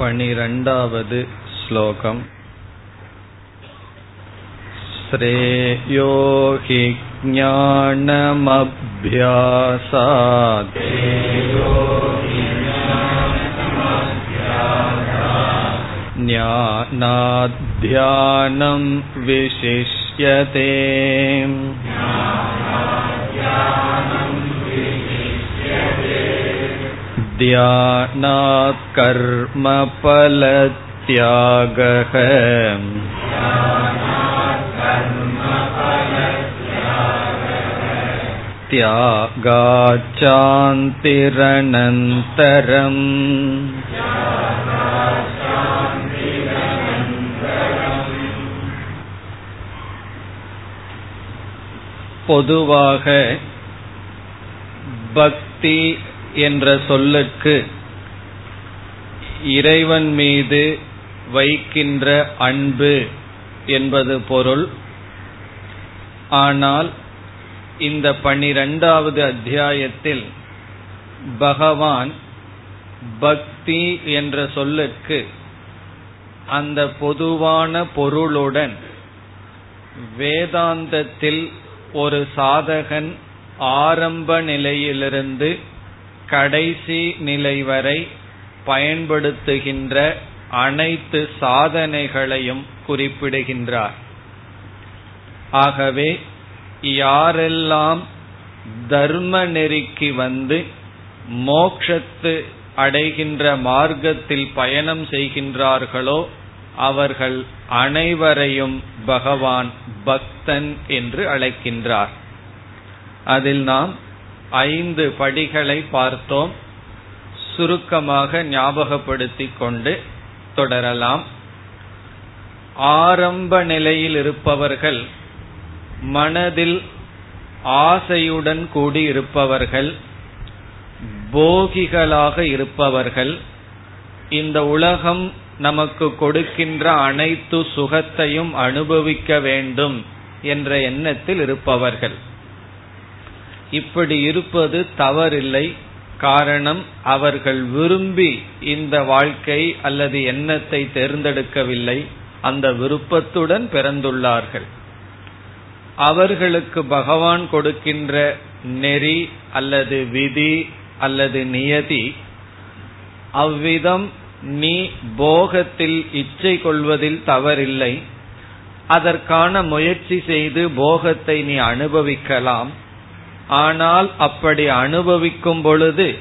पनिरण्डावद् श्लोकम् श्रेयो हि ज्ञानमभ्यासात् ज्ञानाध्यानं विशिष्यते ध्यानात् कर्मफलत्यागः त्यागाचान्तिरनन्तरम् பொதுவாக பக்தி என்ற சொல்லுக்கு இறைவன் மீது வைக்கின்ற அன்பு என்பது பொருள். ஆனால் இந்த பனிரெண்டாவது அத்தியாயத்தில் பகவான் பக்தி என்ற சொல்லுக்கு அந்த பொதுவான பொருளுடன் வேதாந்தத்தில் ஒரு சாதகன் ஆரம்ப நிலையிலிருந்து கடைசி நிலை வரை பயன்படுத்துகின்ற அனைத்து சாதனைகளையும் குறிப்பிடுகின்றார். ஆகவே யாரெல்லாம் தர்ம நெறிக்கு வந்து மோக்ஷத்து அடைகின்ற மார்க்கத்தில் பயணம் செய்கின்றார்களோ அவர்கள் அனைவரையும் பகவான் பக்தன் என்று அழைக்கின்றார். அதில் நாம் ஐந்து படிகளை பார்த்தோம். சுருக்கமாக ஞாபகப்படுத்திக் கொண்டு தொடரலாம். ஆரம்ப நிலையில் இருப்பவர்கள் மனதில் ஆசையுடன் கூடி இருப்பவர்கள் போகிகளாக இருப்பவர்கள் இந்த உலகம் நமக்கு கொடுக்கின்ற அனைத்து சுகத்தையும் அனுபவிக்க வேண்டும் என்ற எண்ணத்தில் இருப்பவர்கள். இப்படி இருப்பது தவறில்லை. காரணம் அவர்கள் விரும்பி இந்த வாழ்க்கை அல்லது எண்ணத்தை தேர்ந்தெடுக்கவில்லை. அந்த விருப்பத்துடன் பிறந்துள்ளார்கள். அவர்களுக்கு பகவான் கொடுக்கின்ற நெறி அல்லது விதி அல்லது நியதி அவ்விதம் நீ போகத்தில் இச்சை கொள்வதில் தவறில்லை. அதற்கான முயற்சி செய்து போகத்தை நீ அனுபவிக்கலாம். ஆனால் அப்படி அனுபவிக்கும் பொழுது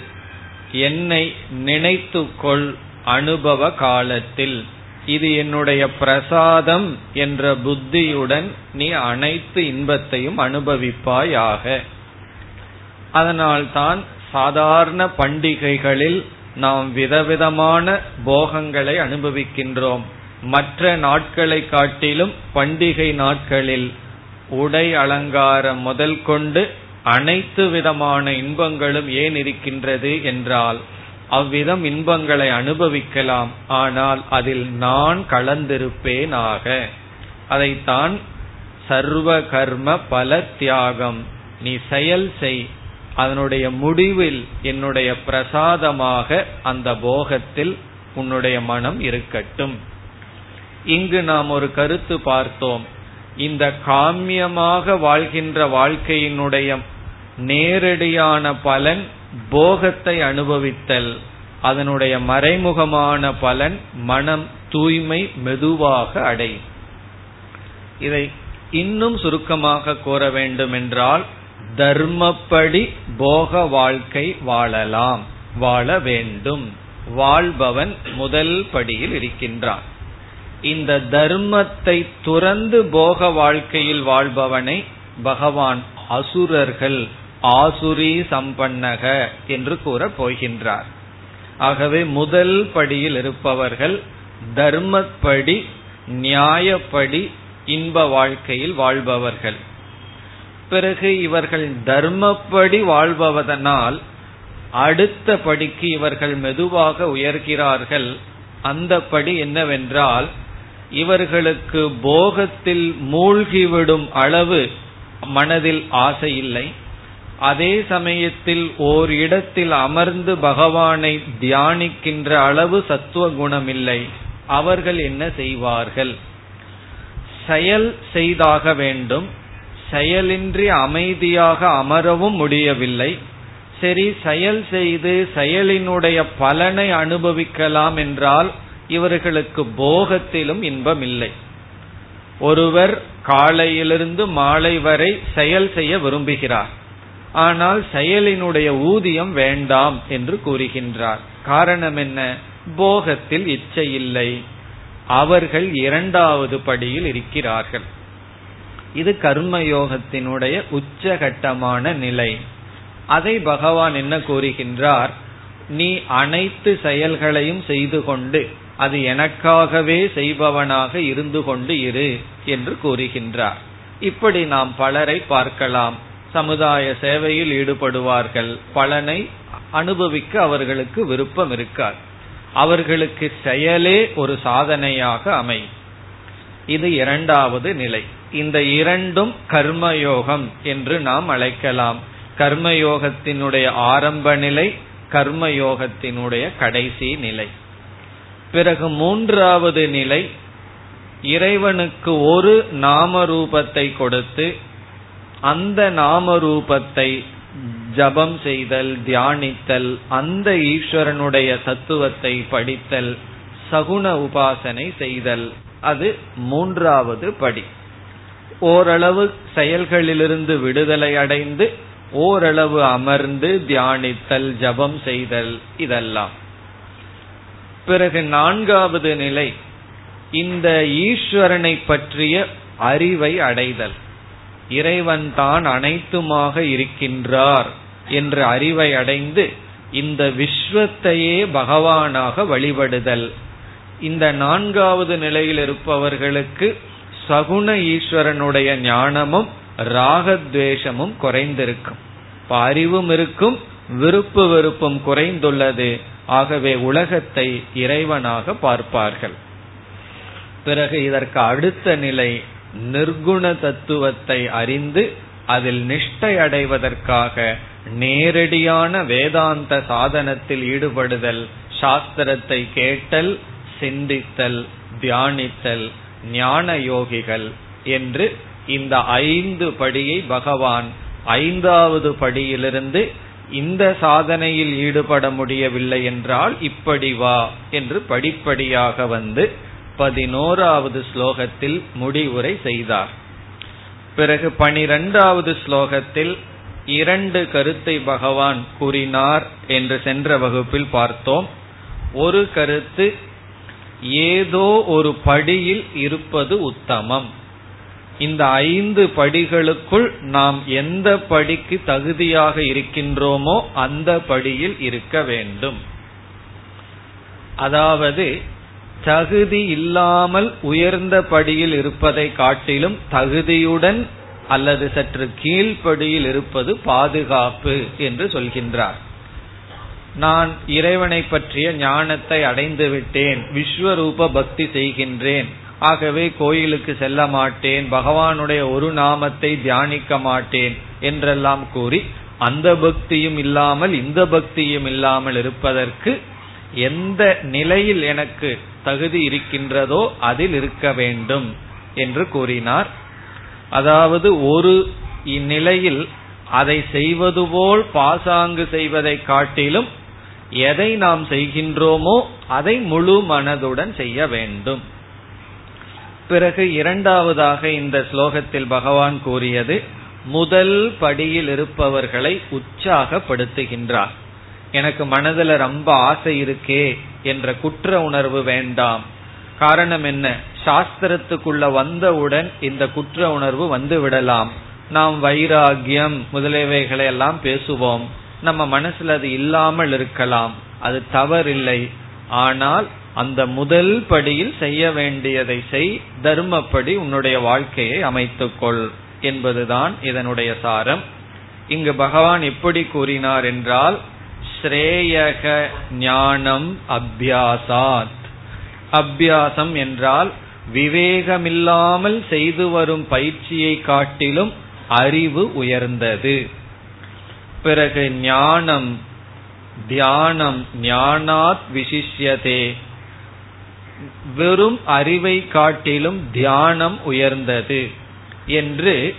என்னை நினைத்துக்கொள் அனுபவ காலத்தில். இது என்னுடைய பிரசாதம் என்ற புத்தியுடன் நீ அனைத்து இன்பத்தையும் அனுபவிப்பாயாக. அதனால்தான் சாதாரண பண்டிகைகளில் நாம் விதவிதமான போகங்களை அனுபவிக்கின்றோம். மற்ற நாட்களை காட்டிலும் பண்டிகை நாட்களில் உடை அலங்காரம் முதல் கொண்டு அனைத்து விதமான இன்பங்களும் ஏன் இருக்கின்றது என்றால் அவ்விதம் இன்பங்களை அனுபவிக்கலாம் ஆனால் அதில் நான் கலந்திருப்பேனாக. அதைத்தான் சர்வ கர்ம பல தியாகம். நீ செயல் செய். அதனுடைய முடிவில் என்னுடைய பிரசாதமாக அந்த போகத்தில் உன்னுடைய மனம் இருக்கட்டும். இங்கு நாம் ஒரு கருத்து பார்த்தோம். இந்த காமியமாக வாழ்கின்ற வாழ்க்கையினுடைய நேரடியான பலன் போகத்தை அனுபவித்தல். அதனுடைய மறைமுகமான பலன் மனம் தூய்மை மெதுவாக அடையும். இதை இன்னும் சுருக்கமாக கூற வேண்டும் என்றால் தர்மப்படி போக வாழ்க்கை வாழலாம் வாழ வேண்டும். வாழ்பவன் முதல் படியில் இருக்கின்றான். இந்த தர்மத்தை துறந்து போக வாழ்க்கையில் வாழ்பவனை பகவான் அசுரர்கள் ஆசுரி சம்பன்னக என்று கூற போகின்றார். ஆகவே முதல் படியில் இருப்பவர்கள் தர்மப்படி நியாயப்படி இன்ப வாழ்க்கையில் வாழ்பவர்கள். பிறகு இவர்கள் தர்மப்படி வாழ்பவதனால் அடுத்த படிக்கு இவர்கள் மெதுவாக உயர்கிறார்கள். அந்த படி என்னவென்றால் இவர்களுக்கு போகத்தில் மூழ்கிவிடும் அளவு மனதில் ஆசை இல்லை அதே சமயத்தில் ஓர் இடத்தில் அமர்ந்து பகவானை தியானிக்கின்ற அளவு சத்துவ குணம் இல்லை அவர்கள் என்ன செய்வார்கள்? செயல் செய்தாக வேண்டும். செயலின்றி அமைதியாக அமரவும் முடியவில்லை. சரி செயல் செய்து செயலினுடைய பலனை அனுபவிக்கலாம் என்றால் இவர்களுக்கு போகத்திலும் இன்பம் இல்லை ஒருவர் காலையிலிருந்து மாலை வரை செயல் செய்ய விரும்புகிறார். ஆனால் செயலினுடைய ஊதியம் வேண்டாம் என்று கூறுகின்றார். காரணம் என்ன? போகத்தில் இச்சை இல்லை. அவர்கள் இரண்டாவது படியில் இருக்கிறார்கள். இது கர்மயோகத்தினுடைய உச்சகட்டமான நிலை. அதை பகவான் என்ன கூறுகின்றார்? நீ அனைத்து செயல்களையும் செய்து கொண்டு அது எனக்காகவே செய்பவனாக இருந்து கொண்டு இரு என்று கூறுகின்றார். இப்படி நாம் பலரை பார்க்கலாம். சமுதாய சேவையில் ஈடுபடுவார்கள். பலனை அனுபவிக்க அவர்களுக்கு விருப்பம் இருக்கார் அவர்களுக்கு செயலே ஒரு சாதனையாக அமை இது இரண்டாவது நிலை. இந்த இரண்டும் கர்மயோகம் என்று நாம் அழைக்கலாம். கர்மயோகத்தினுடைய ஆரம்ப நிலை கர்மயோகத்தினுடைய கடைசி நிலை. பிறகு மூன்றாவது நிலை இறைவனுக்கு ஒரு நாம ரூபத்தை கொடுத்து அந்த நாம ரூபத்தை ஜபம் செய்தல் தியானித்தல் அந்த ஈஸ்வரனுடைய தத்துவத்தை படித்தல் சகுண உபாசனை செய்தல். அது மூன்றாவது படி. ஓரளவு செயல்களிலிருந்து விடுதலை அடைந்து ஓரளவு அமர்ந்து தியானித்தல் ஜபம் செய்தல் இதெல்லாம். பிறகு நான்காவது நிலை இந்த ஈஸ்வரனை பற்றிய அறிவை அடைதல். இறைவன் தான் அனைத்துமாக இருக்கின்றார் என்ற அறிவை அடைந்து இந்த விஸ்வத்தையே பகவானாக வழிபடுதல். இந்த நான்காவது நிலையில் இருப்பவர்களுக்கு சகுண ஈஸ்வரனுடைய ஞானமும் ராகத்வேஷமும் குறைந்திருக்கும். அறிவும் இருக்கும் விருப்பு வெறுப்பும் குறைந்துள்ளது. ஆகவே உலகத்தை இறைவனாக பார்ப்பார்கள். பிறகு இதற்கு அடுத்த நிலை நிர்குண தத்துவத்தை அறிந்து அதில் நிஷ்டை அடைவதற்காக நேரடியான வேதாந்த சாதனத்தில் ஈடுபடுதல் சாஸ்திரத்தை கேட்டல் சிந்தித்தல் தியானித்தல் ஞான யோகிகள் என்று இந்த ஐந்து படியை பகவான் ஐந்தாவது படியிலிருந்து இந்த சாதனையில் ஈடுபட முடியவில்லை என்றால் இப்படி வா என்று படிப்படியாக வந்து பதினோராவது ஸ்லோகத்தில் முடிவுரை செய்தார். பிறகு பனிரெண்டாவது ஸ்லோகத்தில் இரண்டு கருத்தை பகவான் கூறினார் என்று சென்ற வகுப்பில் பார்த்தோம். ஒரு கருத்து ஏதோ ஒரு படியில் இருப்பது உத்தமம். இந்த ஐந்து படிகளுக்குள் நாம் எந்த படிக்கு தகுதியாக இருக்கின்றோமோ அந்த படியில் இருக்க வேண்டும். அதாவது தகுதி இல்லாமல் உயர்ந்த படியில் இருப்பதை காட்டிலும் தகுதியுடன் அல்லது சற்று கீழ்ப்படியில் இருப்பது பாதுகாப்பு என்று சொல்கின்றார். நான் இறைவனை பற்றிய ஞானத்தை அடைந்து விட்டேன் விஸ்வரூப பக்தி செய்கின்றேன். ஆகவே கோயிலுக்கு செல்ல மாட்டேன் பகவானுடைய ஒரு நாமத்தை தியானிக்க மாட்டேன் என்றெல்லாம் கூறி அந்த பக்தியும் இல்லாமல் இந்த பக்தியும் இல்லாமல் இருப்பதற்கு எந்த நிலையில் எனக்கு தகுதி இருக்கின்றதோ அதில் இருக்க வேண்டும் என்று கூறினார். அதாவது ஒரு இந்நிலையில் அதை செய்வது போல் பாசாங்கு செய்வதை காட்டிலும் எதை நாம் செய்கின்றோமோ அதை முழு மனதுடன் செய்ய வேண்டும். பிறகு இரண்டாவதாக இந்த ஸ்லோகத்தில் பகவான் கூறியது முதல் படியில் இருப்பவர்களை உற்சாகப்படுத்துகின்றார். எனக்கு மனதில் ரொம்ப ஆசை இருக்கே என்ற குற்ற உணர்வு வேண்டாம். காரணம் என்ன? சாஸ்திரத்துக்குள்ள வந்தவுடன் இந்த குற்ற உணர்வு வந்து விடலாம். நாம் வைராகியம் முதலியவைகளை எல்லாம் பேசுவோம். நம்ம மனசுல அது இல்லாமல் இருக்கலாம். அது தவறில்லை. ஆனால் அந்த முதல் படியில் செய்ய வேண்டியதை செய் தர்மப்படி உன்னுடைய வாழ்க்கையை அமைத்துக்கொள் என்பதுதான் இதனுடைய சாரம். இங்கு பகவான் எப்படி கூறினார் என்றால் ஸ்ரேயக ஞானம் அபியாசாத். அபியாசம் என்றால் விவேகமில்லாமல் செய்து வரும் பயிற்சியை காட்டிலும் அறிவு உயர்ந்தது. பிறகு ஞானம் தியானம் ஞானாத் விசிஷ்யதே. வெறும் அறிவை காட்டிலும் தியானம் உயர்ந்தது என்று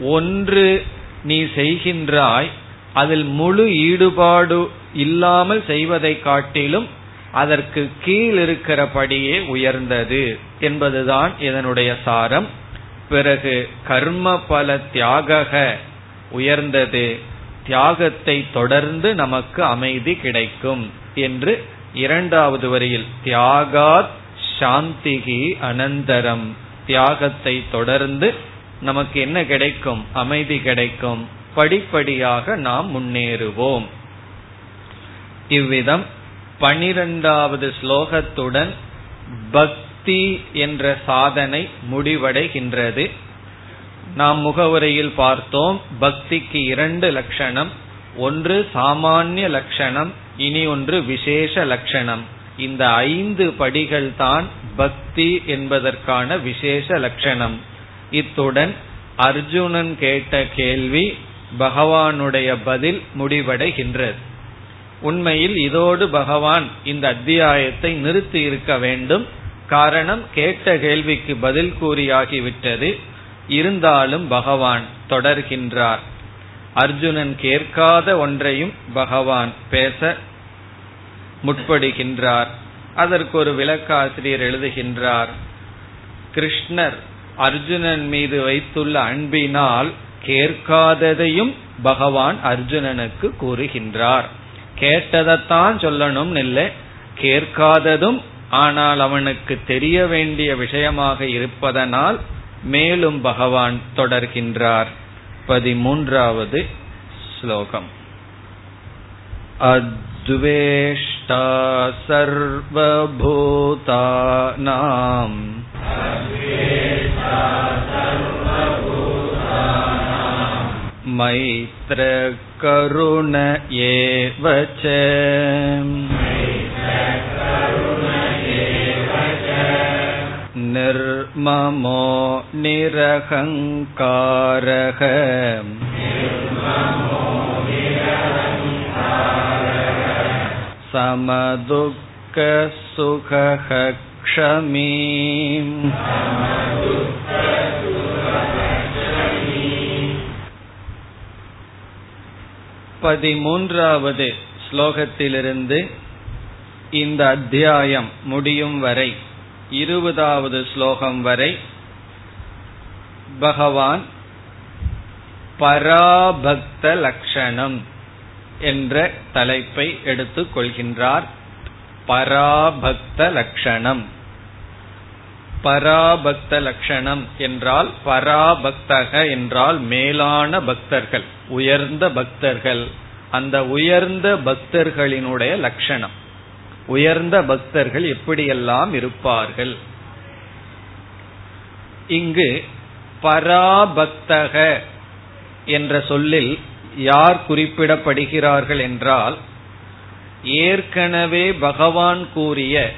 ஒன்று நீ செய்கின்றாய் அதில் முழு ஈடுபாடு இல்லாமல் செய்வதை காட்டிலும் அதற்கு கீழ் இருக்கிறபடியே உயர்ந்தது என்பதுதான் இதனுடைய சாரம். பிறகு கர்ம பல தியாக உயர்ந்தது. தியாகத்தை தொடர்ந்து நமக்கு அமைதி கிடைக்கும் என்று இரண்டாவது வரியில் தியாகாத் சாந்திகி அனந்தரம். தியாகத்தை தொடர்ந்து நமக்கு என்ன கிடைக்கும்? அமைதி கிடைக்கும். படிப்படியாக நாம் முன்னேறுவோம். இவ்விதம் பனிரெண்டாவது ஸ்லோகத்துடன் பக்தி என்ற சாதனை முடிவடைகின்றது. நாம் முகவுரையில் பார்த்தோம் பக்திக்கு இரண்டு லட்சணம் ஒன்று சாமானிய லட்சணம் இனி ஒன்று விசேஷ லட்சணம். இந்த ஐந்து படிகள் தான் பக்தி என்பதற்கான விசேஷ லட்சணம். இத்துடன் அர்ஜுனன் கேட்ட கேள்வி பகவானுடைய பதில் முடிவடைகின்றது. உண்மையில் இதோடு பகவான் இந்த அத்தியாயத்தை நிறுத்தி இருக்க வேண்டும். காரணம் கேட்ட கேள்விக்கு பதில் கூறியாகிவிட்டது. இருந்தாலும் பகவான் தொடர்கின்றார். அர்ஜுனன் கேட்காத ஒன்றையும் பகவான் பேச முற்படுகின்றார். அதற்கு ஒரு விளக்காசிரியர் எழுதுகின்றார் கிருஷ்ணர் அர்ஜுனன் மீது வைத்துள்ள அன்பினால் கேட்காததையும் பகவான் அர்ஜுனனுக்கு கூறுகின்றார். கேட்டதைத்தான் சொல்லணும் இல்லை கேட்காததும் ஆனால் அவனுக்கு தெரிய வேண்டிய விஷயமாக இருப்பதனால் மேலும் பகவான் தொடர்கின்றார். பதிமூன்றாவது ஸ்லோகம். द्वेष्टा सर्वभूतानाम् मैत्रकरुण एव च निर्ममो निरहङ्कारः समदुःखसुखः क्षमी பதிமூன்றாவது ஸ்லோகத்திலிருந்து இந்த அத்தியாயம் முடியும் வரை இருபதாவது ஸ்லோகம் வரை பகவான் பராபக்த லட்சணம் என்ற தலைப்பை எடுத்துக் கொள்கின்றார். பராபக்த லட்சணம் பராபக்த லட்சணம் என்றால் பராபக்தக என்றால் மேலான பக்தர்கள் உயர்ந்த பக்தர்கள். அந்த உயர்ந்த பக்தர்களினுடைய லட்சணம் உயர்ந்த பக்தர்கள் எப்படியெல்லாம் இருப்பார்கள்? இங்கு பராபக்தக என்ற சொல்லில் யார் குறிப்பிடப்படுகிறார்கள் என்றால் ஏற்கனவே பகவான் கூறிய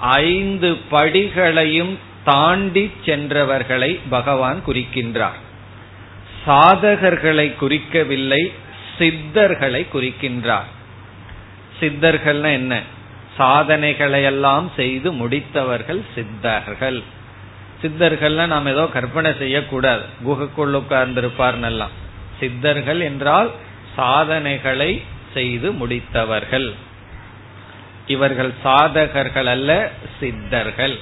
ஐந்து படிகளையும் தாண்டி சென்றவர்களை பகவான் குறிக்கின்றார். சாதகர்களை குறிக்கவில்லை சித்தர்களை குறிக்கின்றார். சித்தர்கள்னா என்ன? சாதனைகளையெல்லாம் செய்து முடித்தவர்கள் சித்தர்கள். சித்தர்கள்னா நாம் ஏதோ கற்பனை செய்யக்கூடாது. குகைக்குள் உட்கார்ந்திருப்பார்னெல்லாம். சித்தர்கள் என்றால் சாதனைகளை செய்து முடித்தவர்கள். இவர்கள் சாதகர்கள் அல்ல சித்தர்கள்.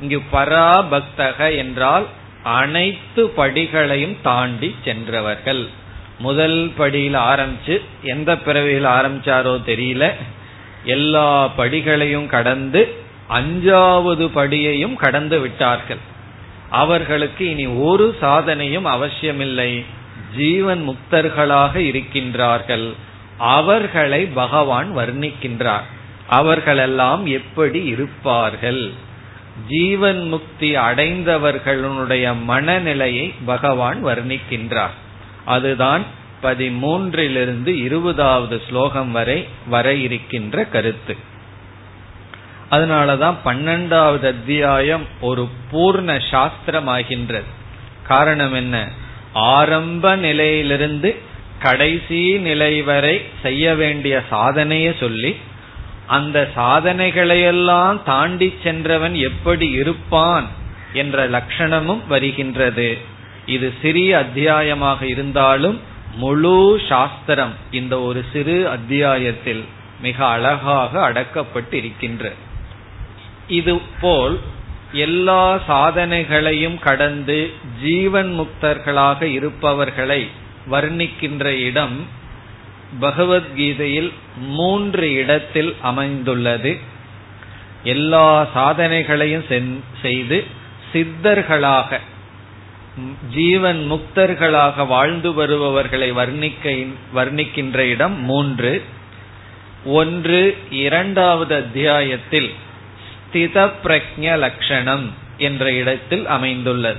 இங்கு பராபக்தக என்றால் அனைத்து படிகளையும் தாண்டி சென்றவர்கள். முதல் படியில் ஆரம்பிச்சு எந்த பிறவியில் ஆரம்பிச்சாரோ தெரியல. எல்லா படிகளையும் கடந்து அஞ்சாவது படியையும் கடந்து விட்டார்கள். அவர்களுக்கு இனி ஒரு சாதனையும் அவசியமில்லை. ஜீவன் முக்தர்களாக இருக்கின்றார்கள். அவர்களை பகவான் வர்ணிக்கின்றார். அவர்களெல்லாம் எப்படி இருப்பார்கள்? ஜீவன் முக்தி அடைந்தவர்களுடைய மனநிலையை பகவான் வர்ணிக்கின்றார். அதுதான் பதிமூன்றிலிருந்து இருபதாவது ஸ்லோகம் வரை வர இருக்கின்ற கருத்து. அதனாலதான் பன்னெண்டாவது அத்தியாயம் ஒரு பூர்ண சாஸ்திரமாகின்றது. காரணம் என்ன? ஆரம்ப நிலையிலிருந்து கடைசி நிலை வரை செய்ய வேண்டிய சாதனையை சொல்லி அந்த சாதனைகளையெல்லாம் தாண்டி சென்றவன் எப்படி இருப்பான் என்ற லட்சணமும் வருகின்றது. இது சிறிய அத்தியாயமாக இருந்தாலும் முழு சாஸ்திரம் இந்த ஒரு சிறு அத்தியாயத்தில் மிக அழகாக அடக்கப்பட்டு இருக்கின்ற இது போல் எல்லா சாதனைகளையும் கடந்து ஜீவன் முக்தர்களாக இருப்பவர்களை வர்ணிக்கின்ற இடம் பகவத்கீதையில் மூன்று இடத்தில் அமைந்துள்ளது. எல்லா சாதனைகளையும் செய்து சித்தர்களாக ஜீவன் முக்தர்களாக வாழ்ந்து வருபவர்களை வர்ணிக்க வர்ணிக்கின்ற இடம் மூன்று. ஒன்று இரண்டாவது அத்தியாயத்தில் ஸ்தித பிரஜ லட்சணம் என்ற இடத்தில் அமைந்துள்ளது.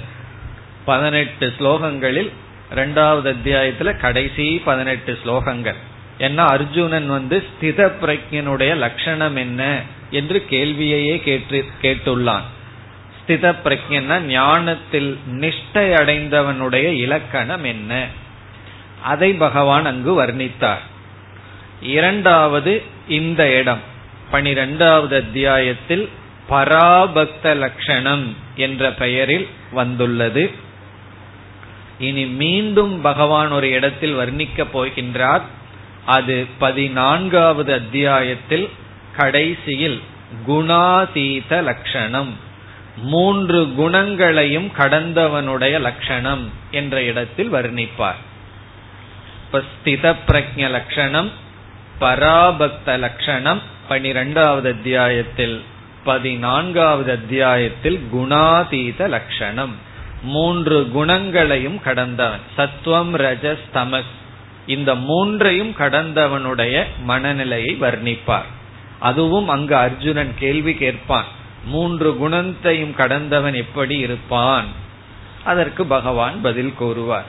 பதினெட்டு ஸ்லோகங்களில் இரண்டாவது அத்தியாயத்துல கடைசி பதினெட்டு ஸ்லோகங்கள். ஏன்னா அர்ஜுனன் வந்து ஸ்தித பிரஜனுடைய லட்சணம் என்ன என்று கேள்வியையே கேட்டு கேட்டுள்ளான். ஸ்தித பிரஜன்னா ஞானத்தில் நிஷ்டை அடைந்தவனுடைய இலக்கணம் என்ன? அதை பகவான் அங்கு வர்ணித்தார். இரண்டாவது இந்த இடம் பனிரெண்டாவது அத்தியாயத்தில் பராபக்த லட்சணம் என்ற பெயரில் வந்துள்ளது. இனி மீண்டும் பகவான் ஒரு இடத்தில் வர்ணிக்கப் போகின்றார். அது பதினான்காவது அத்தியாயத்தில் கடைசியில் குணாதீத லட்சணம் மூன்று குணங்களையும் கடந்தவனுடைய லட்சணம் என்ற இடத்தில் வர்ணிப்பார். இப்ப ஸ்தித பிரஜ லட்சணம் பராபக்த லட்சணம் பனிரெண்டாவது அத்தியாயத்தில் பதினான்காவது அத்தியாயத்தில் குணாதீத லட்சணம் மூன்று குணங்களையும் கடந்தவன். சத்துவம் ரஜஸ் தமஸ். இந்த மூன்றையும் கடந்தவனுடைய மனநிலையை வர்ணிப்பார். அதுவும் அங்கு அர்ஜுனன் கேள்வி கேட்பான். மூன்று குணத்தையும் கடந்தவன் எப்படி இருப்பான்? அதற்கு பகவான் பதில் கூறுவார்.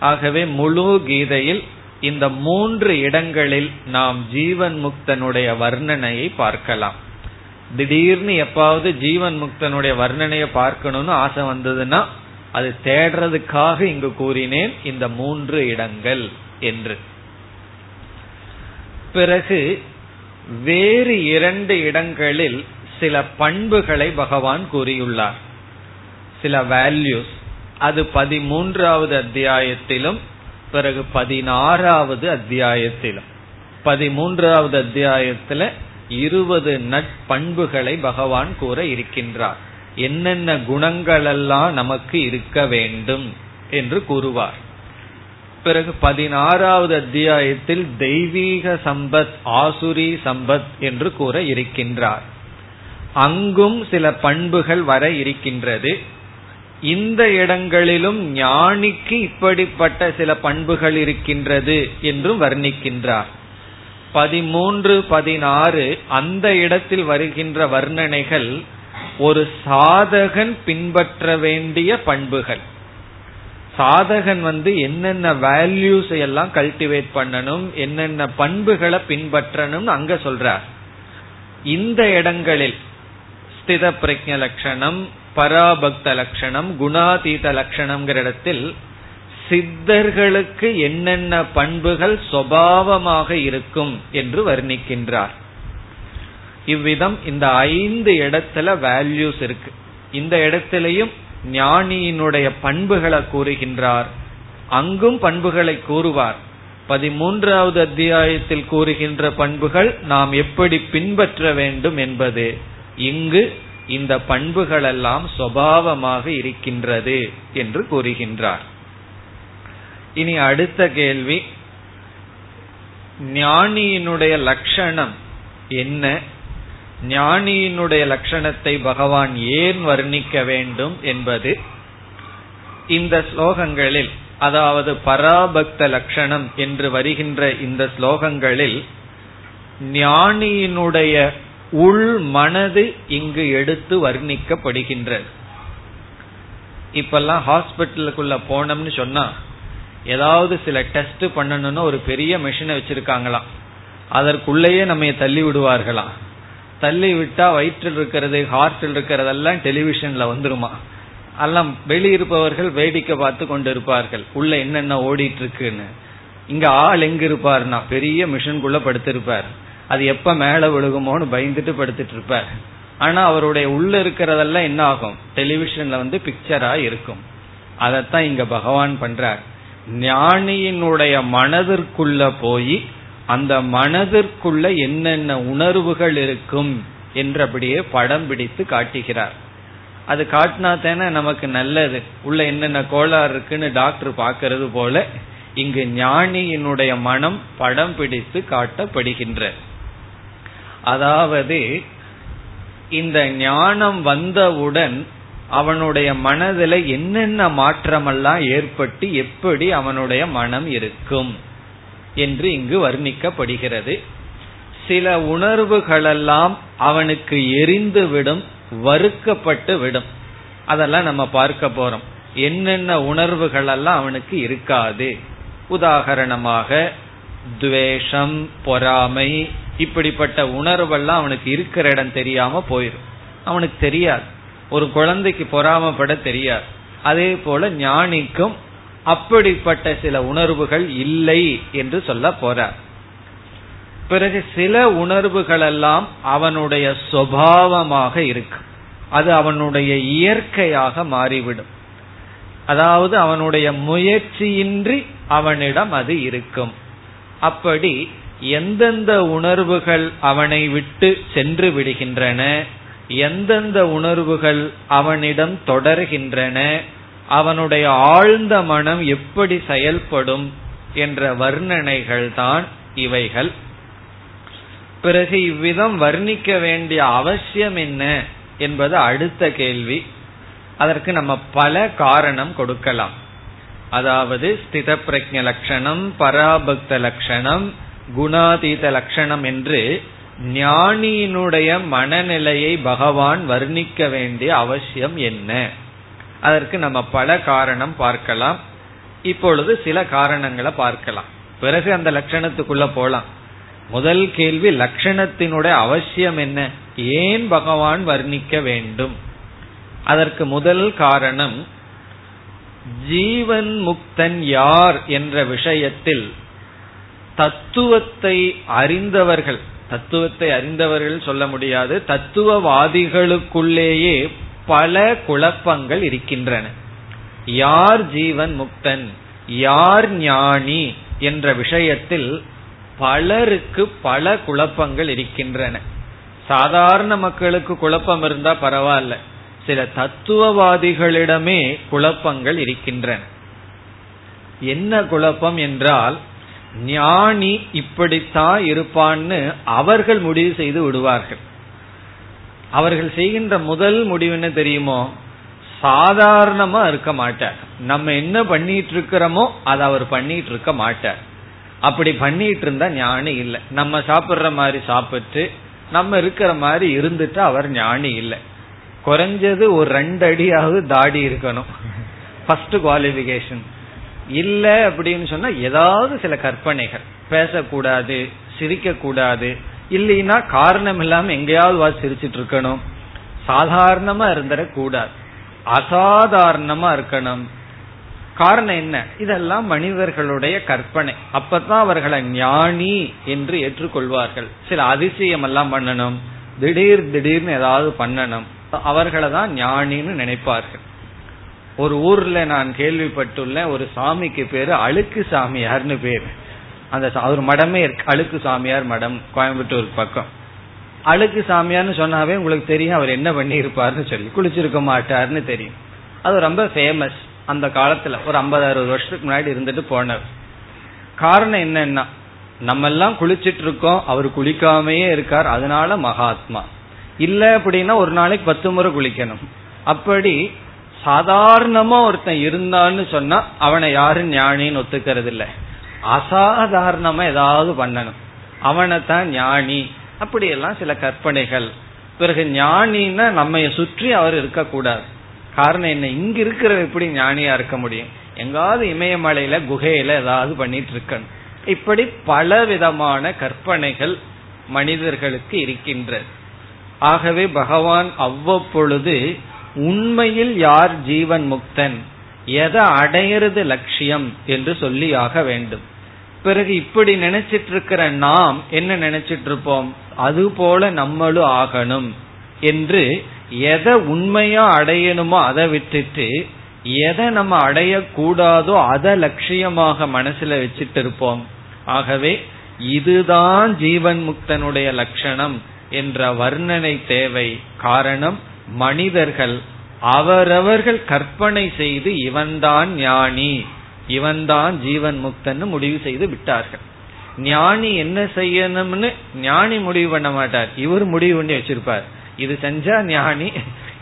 ஆகவே முழு கீதையில் இந்த மூன்று இடங்களில் நாம் ஜீவன் முக்தனுடைய வர்ணனையை பார்க்கலாம். திடீர்னு எப்பாவது ஜீவன் முக்தனுடைய வர்ணனையை பார்க்கணும்னு ஆசை வந்ததுன்னா அது தேடுறதுக்காக இங்கு கூறினேன் இந்த மூன்று இடங்கள் என்று. பிறகு வேறு இரண்டு இடங்களில் சில பண்புகளை பகவான் கூறியுள்ளார். சில வேல்யூஸ் அது பதிமூன்றாவது அத்தியாயத்திலும் பிறகு பதினாறாவது அத்தியாயத்திலும். பதிமூன்றாவது அத்தியாயத்துல இருபது நட்பண்புகளை பகவான் கூற இருக்கின்றார். என்னென்ன குணங்களெல்லாம் நமக்கு இருக்க வேண்டும் என்று கூறுவார். பிறகு பதினாறாவது அத்தியாயத்தில் தெய்வீக சம்பத் ஆசுரி சம்பத் என்று கூற இருக்கின்றார். அங்கும் சில பண்புகள் வர இருக்கின்றது. இந்த இடங்களிலும் ஞானிக்கு இப்படிப்பட்ட சில பண்புகள் இருக்கின்றது என்றும் வர்ணிக்கின்றார். பதிமூன்று பதினாறு அந்த இடத்தில் வருகின்ற வர்ணனைகள் ஒரு சாதகன் பின்பற்ற வேண்டிய பண்புகள். சாதகன் வந்து என்னென்ன வேல்யூஸ் எல்லாம் கல்டிவேட் பண்ணணும் என்னென்ன பண்புகளை பின்பற்றணும் அங்க சொல்றார். இந்த இடங்களில் ஸ்தித பிரஜ லட்சணம் பராபக்த லட்சணம் குணாதீத லட்சணம்ங்கிற இடத்தில் சித்தர்களுக்கு என்னென்ன பண்புகள் சுவாவமாக இருக்கும் என்று வர்ணிக்கின்றார். இவ்விதம் இந்த ஐந்து இடத்துல வேல்யூஸ் இருக்கு. இந்த இடத்திலையும் ஞானியினுடைய பண்புகளை கூறுகின்றார். அங்கும் பண்புகளை கூறுவார். பதிமூன்றாவது அத்தியாயத்தில் கூறுகின்ற பண்புகள் நாம் எப்படி பின்பற்ற வேண்டும் என்பது. இங்கு இந்த பண்புகளெல்லாம் சுவாவமாக இருக்கின்றது என்று கூறுகின்றார். இனி அடுத்த கேள்வி. ஞானியினுடைய லட்சணம் என்ன? ஞானியினுடைய லட்சணத்தை பகவான் ஏன் வர்ணிக்க வேண்டும் என்பது. இந்த ஸ்லோகங்களில் அதாவது பராபக்த லட்சணம் என்று வருகின்ற இந்த ஸ்லோகங்களில் ஞானியினுடைய உள் மனது இங்கு எடுத்து வர்ணிக்கப்படுகின்றது. இப்பெல்லாம் ஹாஸ்பிட்டலுக்குள்ள போனோம்னு சொன்னா ஏதாவது சில டெஸ்ட் பண்ணணும்னு ஒரு பெரிய மிஷினை வச்சிருக்காங்களாம். அதற்குள்ளேயே நம்ம தள்ளி விடுவார்களாம். தள்ளி விட்டா வயிற்றில் இருக்கிறது ஹார்ட்டில் இருக்கிறதெல்லாம் டெலிவிஷன்ல வந்துருமா? எல்லாம் வெளியிருப்பவர்கள் வேடிக்கை பார்த்து கொண்டு இருப்பார்கள் உள்ள என்னென்ன ஓடிட்டு இருக்குன்னு இங்க ஆள் எங்க இருப்பார்னா பெரிய மிஷின்குள்ள படுத்திருப்பார். அது எப்ப மேல விழுகுமோன்னு பயந்துட்டு படுத்துட்டு இருப்பார் ஆனா அவருடைய உள்ள இருக்கிறதெல்லாம் என்ன ஆகும் டெலிவிஷன்ல வந்து பிக்சரா இருக்கும். அதத்தான் இங்க பகவான் பண்றார். ஞானியினுடைய மனதிற்குள்ள போய் அந்த மனதிற்குள்ள என்னென்ன உணர்வுகள் இருக்கும் என்றபடியே படம் பிடித்து காட்டுகிறார். அது காட்டினா தானே நமக்கு நல்லது. உள்ள என்னென்ன கோளாறு இருக்குன்னு டாக்டர் பாக்கிறது போல இங்கு ஞானியினுடைய மனம் படம் பிடித்து காட்டப்படுகின்ற அதாவது இந்த ஞானம் வந்தவுடன் அவனுடைய மனதில் என்னென்ன மாற்றமெல்லாம் ஏற்பட்டு எப்படி அவனுடைய மனம் இருக்கும் என்று இங்கு வர்ணிக்கப்படுகிறது. சில உணர்வுகளெல்லாம் அவனுக்கு எரிந்து விடும் வறுக்கப்பட்டு விடும். அதெல்லாம் நம்ம பார்க்க போறோம். என்னென்ன உணர்வுகளெல்லாம் அவனுக்கு இருக்காது. உதாகரணமாக துவேஷம் பொறாமை இப்படிப்பட்ட உணர்வெல்லாம் அவனுக்கு இருக்கிற இடம் தெரியாம போயிடும் அவனுக்கு தெரியாது. ஒரு குழந்தைக்கு பொறாமப்பட தெரியாது. அதே போல ஞானிக்கும் அப்படிப்பட்ட சில உணர்வுகள் இல்லை என்று சொல்ல போறார். பிறகு சில உணர்வுகள் எல்லாம் அவனுடைய சுவாவமாக இருக்கு. அது அவனுடைய இயற்கையாக மாறிவிடும். அதாவது அவனுடைய முயற்சியின்றி அவனிடம் அது இருக்கும். அப்படி எந்தெந்த உணர்வுகள் அவனை விட்டு சென்று விடுகின்றன? எந்தெந்த உணர்வுகள் அவனிடம் தொடர்கின்றன அவனுடைய ஆழ்ந்த மனம் எப்படி செயல்படும் என்ற வர்ணனைகள் தான் இவைகள். பிறகு இவ்விதம் வர்ணிக்க வேண்டிய அவசியம் என்ன என்பது அடுத்த கேள்வி. அதற்கு நம்ம பல காரணம் கொடுக்கலாம். அதாவது ஸ்தித பிரஜ லட்சணம் பராபக்த லட்சணம் குணாதீத லட்சணம் என்று ஞானியினுடைய மனநிலையை பகவான் வர்ணிக்க வேண்டிய அவசியம் என்ன? அதற்கு நம்ம பல காரணம் பார்க்கலாம். இப்பொழுது சில காரணங்களை பார்க்கலாம். பிறகு அந்த லட்சணத்துக்குள்ள போலாம். முதல் கேள்வி லட்சணத்தினுடைய அவசியம் என்ன? ஏன் பகவான் வர்ணிக்க வேண்டும்? அதற்கு முதல் காரணம் ஜீவன் முக்தன் யார் என்ற விஷயத்தில் தத்துவத்தை அறிந்தவர்கள் தத்துவத்தை அறிந்தவர்கள் சொல்ல முடியாது. தத்துவவாதிகளுக்குள்ளேயே பல குழப்பங்கள் இருக்கின்றன. யார் ஜீவன் முக்தன்? யார் ஞானி? என்ற விஷயத்தில் பலருக்கு பல குழப்பங்கள் இருக்கின்றன. சாதாரண மக்களுக்கு குழப்பம் இருந்தா பரவாயில்ல. சில தத்துவவாதிகளிடமே குழப்பங்கள் இருக்கின்றன. என்ன குழப்பம் என்றால் ஞானி இப்படித்தான் இருப்பான்னு அவர்கள் முடிவு செய்து விடுவார்கள். அவர்கள் செய்கின்ற முதல் முடிவு என்ன தெரியுமோ? சாதாரணமா இருக்க மாட்டார். நம்ம என்ன பண்ணிட்டு இருக்கிறோமோ அதை அவர் பண்ணிட்டு இருக்க மாட்டார். அப்படி பண்ணிட்டு இருந்தா ஞானி இல்லை. நம்ம சாப்பிடுற மாதிரி சாப்பிட்டு நம்ம இருக்கிற மாதிரி இருந்துட்டு அவர் ஞானி இல்லை. குறைஞ்சது ஒரு ரெண்டு அடியாவது தாடி இருக்கணும். ஃபர்ஸ்ட் குவாலிபிகேஷன் இல்ல அப்படின்னு சொன்னா ஏதாவது சில கற்பனைகள். பேசக்கூடாது சிரிக்க கூடாது இல்லைன்னா காரணம் இல்லாம எங்கேயாவது சிரிச்சிட்டு இருக்கணும். சாதாரணமா இருந்துடக்கூடாது. அசாதாரணமா இருக்கணும். காரணம் என்ன? இதெல்லாம் மனிதர்களுடைய கற்பனை. அப்பதான் அவர்களை ஞானி என்று ஏற்றுக்கொள்வார்கள். சில அதிசயம் எல்லாம் பண்ணணும். திடீர் திடீர்னு ஏதாவது பண்ணணும். அவர்களை தான் ஞானின்னு நினைப்பார்கள். ஒரு ஊர்ல நான் கேள்விப்பட்டுள்ளேன் ஒரு சாமிக்கு பேரு அழுக்கு சாமியார்னு பேரு. அந்த அவர் மடமே இருக்கு. அழுக்கு சாமியார் மடம் கோயம்புத்தூர் பக்கம். அழுக்கு சாமியார்னு சொன்னாவே உங்களுக்கு தெரியும் அவர் என்ன பண்ணி இருப்பார்னு சொல்லி. குளிச்சிருக்க மாட்டார்னு தெரியும். அது ரொம்ப ஃபேமஸ் அந்த காலத்துல ஒரு ஐம்பது அறுபது வருஷத்துக்கு முன்னாடி இருந்துட்டு போனவர். காரணம் என்னன்னா நம்ம எல்லாம் குளிச்சிட்டு இருக்கோம் அவர் குளிக்காமையே இருக்கார் அதனால மகாத்மா. இல்ல அப்படின்னா ஒரு நாளைக்கு பத்து முறை குளிக்கணும். அப்படி சாதாரணமா ஒருத்தன் இருந்தான்னு சொன்னா அவனை யாரும் ஞானின்னு ஒத்துக்கிறது இல்ல அசாதாரணமா ஏதாவது பண்ணணும். அவனை தான் ஞானி. அப்படியெல்லாம் சில கற்பனைகள். பிறகு ஞானின்னா நம்ம சுற்றி அவர் இருக்கக்கூடாது. காரணம் என்ன? இங்க இருக்கிற எப்படி ஞானியா இருக்க முடியும்? எங்காவது இமயமலையில குகையில ஏதாவது பண்ணிட்டு இருக்கணும். இப்படி பல விதமான கற்பனைகள் மனிதர்களுக்கு இருக்கின்றது ஆகவே பகவான் அவ்வப்பொழுது உண்மையில் யார் ஜீவன் முக்தன்? எதை அடையிறது லட்சியம் என்று சொல்லி ஆக வேண்டும். பிறகு இப்படி நினைச்சிட்டு இருக்கிற நாம் என்ன நினைச்சிட்டு இருப்போம் அது போல நம்மளும் ஆகணும் என்று எதை உண்மையா அடையணுமோ அதை விட்டுட்டு எதை நம்ம அடையக்கூடாதோ அதை லட்சியமாக மனசுல வச்சுட்டு இருப்போம் ஆகவே இதுதான் ஜீவன் முக்தனுடைய லட்சணம் என்ற வர்ணனை தேவை. காரணம் மனிதர்கள் அவரவர்கள் கற்பனை செய்து இவன்தான் ஞானி இவன்தான் ஜீவன் முக்தன்னு முடிவு செய்து விட்டார்கள். ஞானி என்ன செய்யணும்னு ஞானி முடிவு பண்ண மாட்டார். இவர் முடிவு பண்ணி வச்சிருப்பார். இது செஞ்சா ஞானி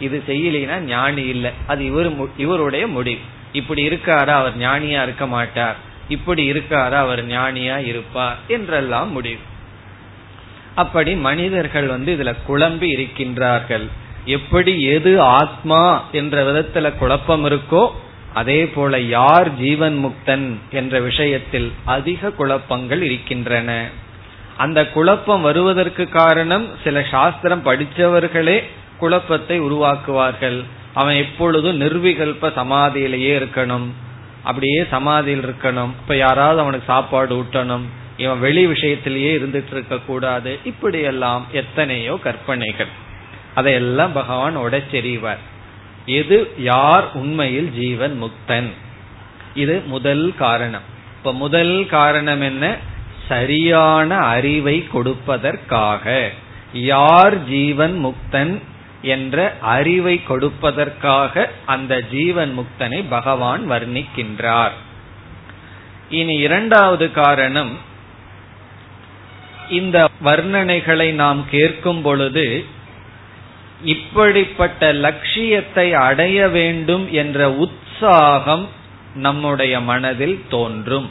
இது செய்யலைன்னா ஞானி இல்லை. அது இவர் இவருடைய முடிவு. இப்படி இருக்காரா அவர் ஞானியா இருக்க மாட்டார். இப்படி இருக்காரா அவர் ஞானியா இருப்பார் என்றெல்லாம் முடிவு. அப்படி மனிதர்கள் வந்து இதுல குழம்பி இருக்கின்றார்கள். எப்படி எது ஆத்மா என்ற விதத்துல குழப்பம் இருக்கோ அதே போல யார் ஜீவன் முக்தன் என்ற விஷயத்தில் அதிக குழப்பங்கள் இருக்கின்றன. அந்த குழப்பம் வருவதற்கு காரணம் சில சாஸ்திரம் படித்தவர்களே குழப்பத்தை உருவாக்குவார்கள். அவன் எப்பொழுதும் நிர்விகல்ப சமாதியிலேயே இருக்கணும். அப்படியே சமாதியில் இருக்கணும். இப்ப யாராவது அவனுக்கு சாப்பாடு ஊட்டணும். இவன் வெளி விஷயத்திலேயே இருந்துட்டு இருக்க கூடாது இப்படியெல்லாம் எத்தனையோ கற்பனைகள். அதையெல்லாம் பகவான் உடைச்செறிவார். எது யார் உண்மையில் ஜீவன் முக்தன்? இது முதல் காரணம். இப்ப முதல் காரணம் என்ன? சரியான அறிவை கொடுப்பதற்காக. யார் ஜீவன் முக்தன் என்ற அறிவை கொடுப்பதற்காக அந்த ஜீவன் முக்தனை பகவான் வர்ணிக்கின்றார். இனி இரண்டாவது காரணம் இந்த வர்ணனைகளை நாம் கேட்கும் பொழுது இப்படிப்பட்ட லட்சியத்தை அடைய வேண்டும் என்ற உற்சாகம் நம்முடைய மனதில் தோன்றும்.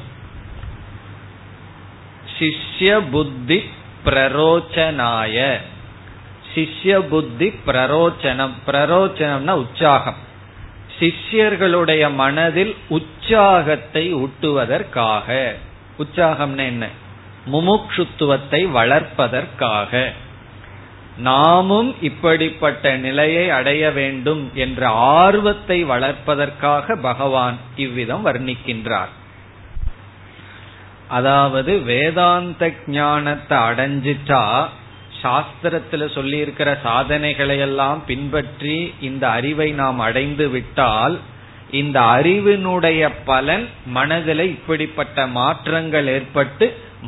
சிஷ்ய புத்தி பிரரோச்சனாய. சிஷ்ய புத்தி பிரரோச்சனம். பிரரோச்சனம்னா உற்சாகம். சிஷ்யர்களுடைய மனதில் உற்சாகத்தை ஊட்டுவதற்காக. உற்சாகம்னா என்ன? முமுக்ஷுத்துவத்தை வளர்ப்பதற்காக. நாமும் இப்படிப்பட்ட நிலையை அடைய வேண்டும் என்ற ஆர்வத்தை வளர்ப்பதற்காக பகவான் இவ்விதம் வர்ணிக்கின்றார். அதாவது வேதாந்த ஞானத்தை அடைஞ்சிட்டா சாஸ்திரத்துல சொல்லி இருக்கிற சாதனைகளை எல்லாம் பின்பற்றி இந்த அறிவை நாம் அடைந்து விட்டால் இந்த அறிவினுடைய பலன் மனதில் இப்படிப்பட்ட மாற்றங்கள் ஏற்பட்டு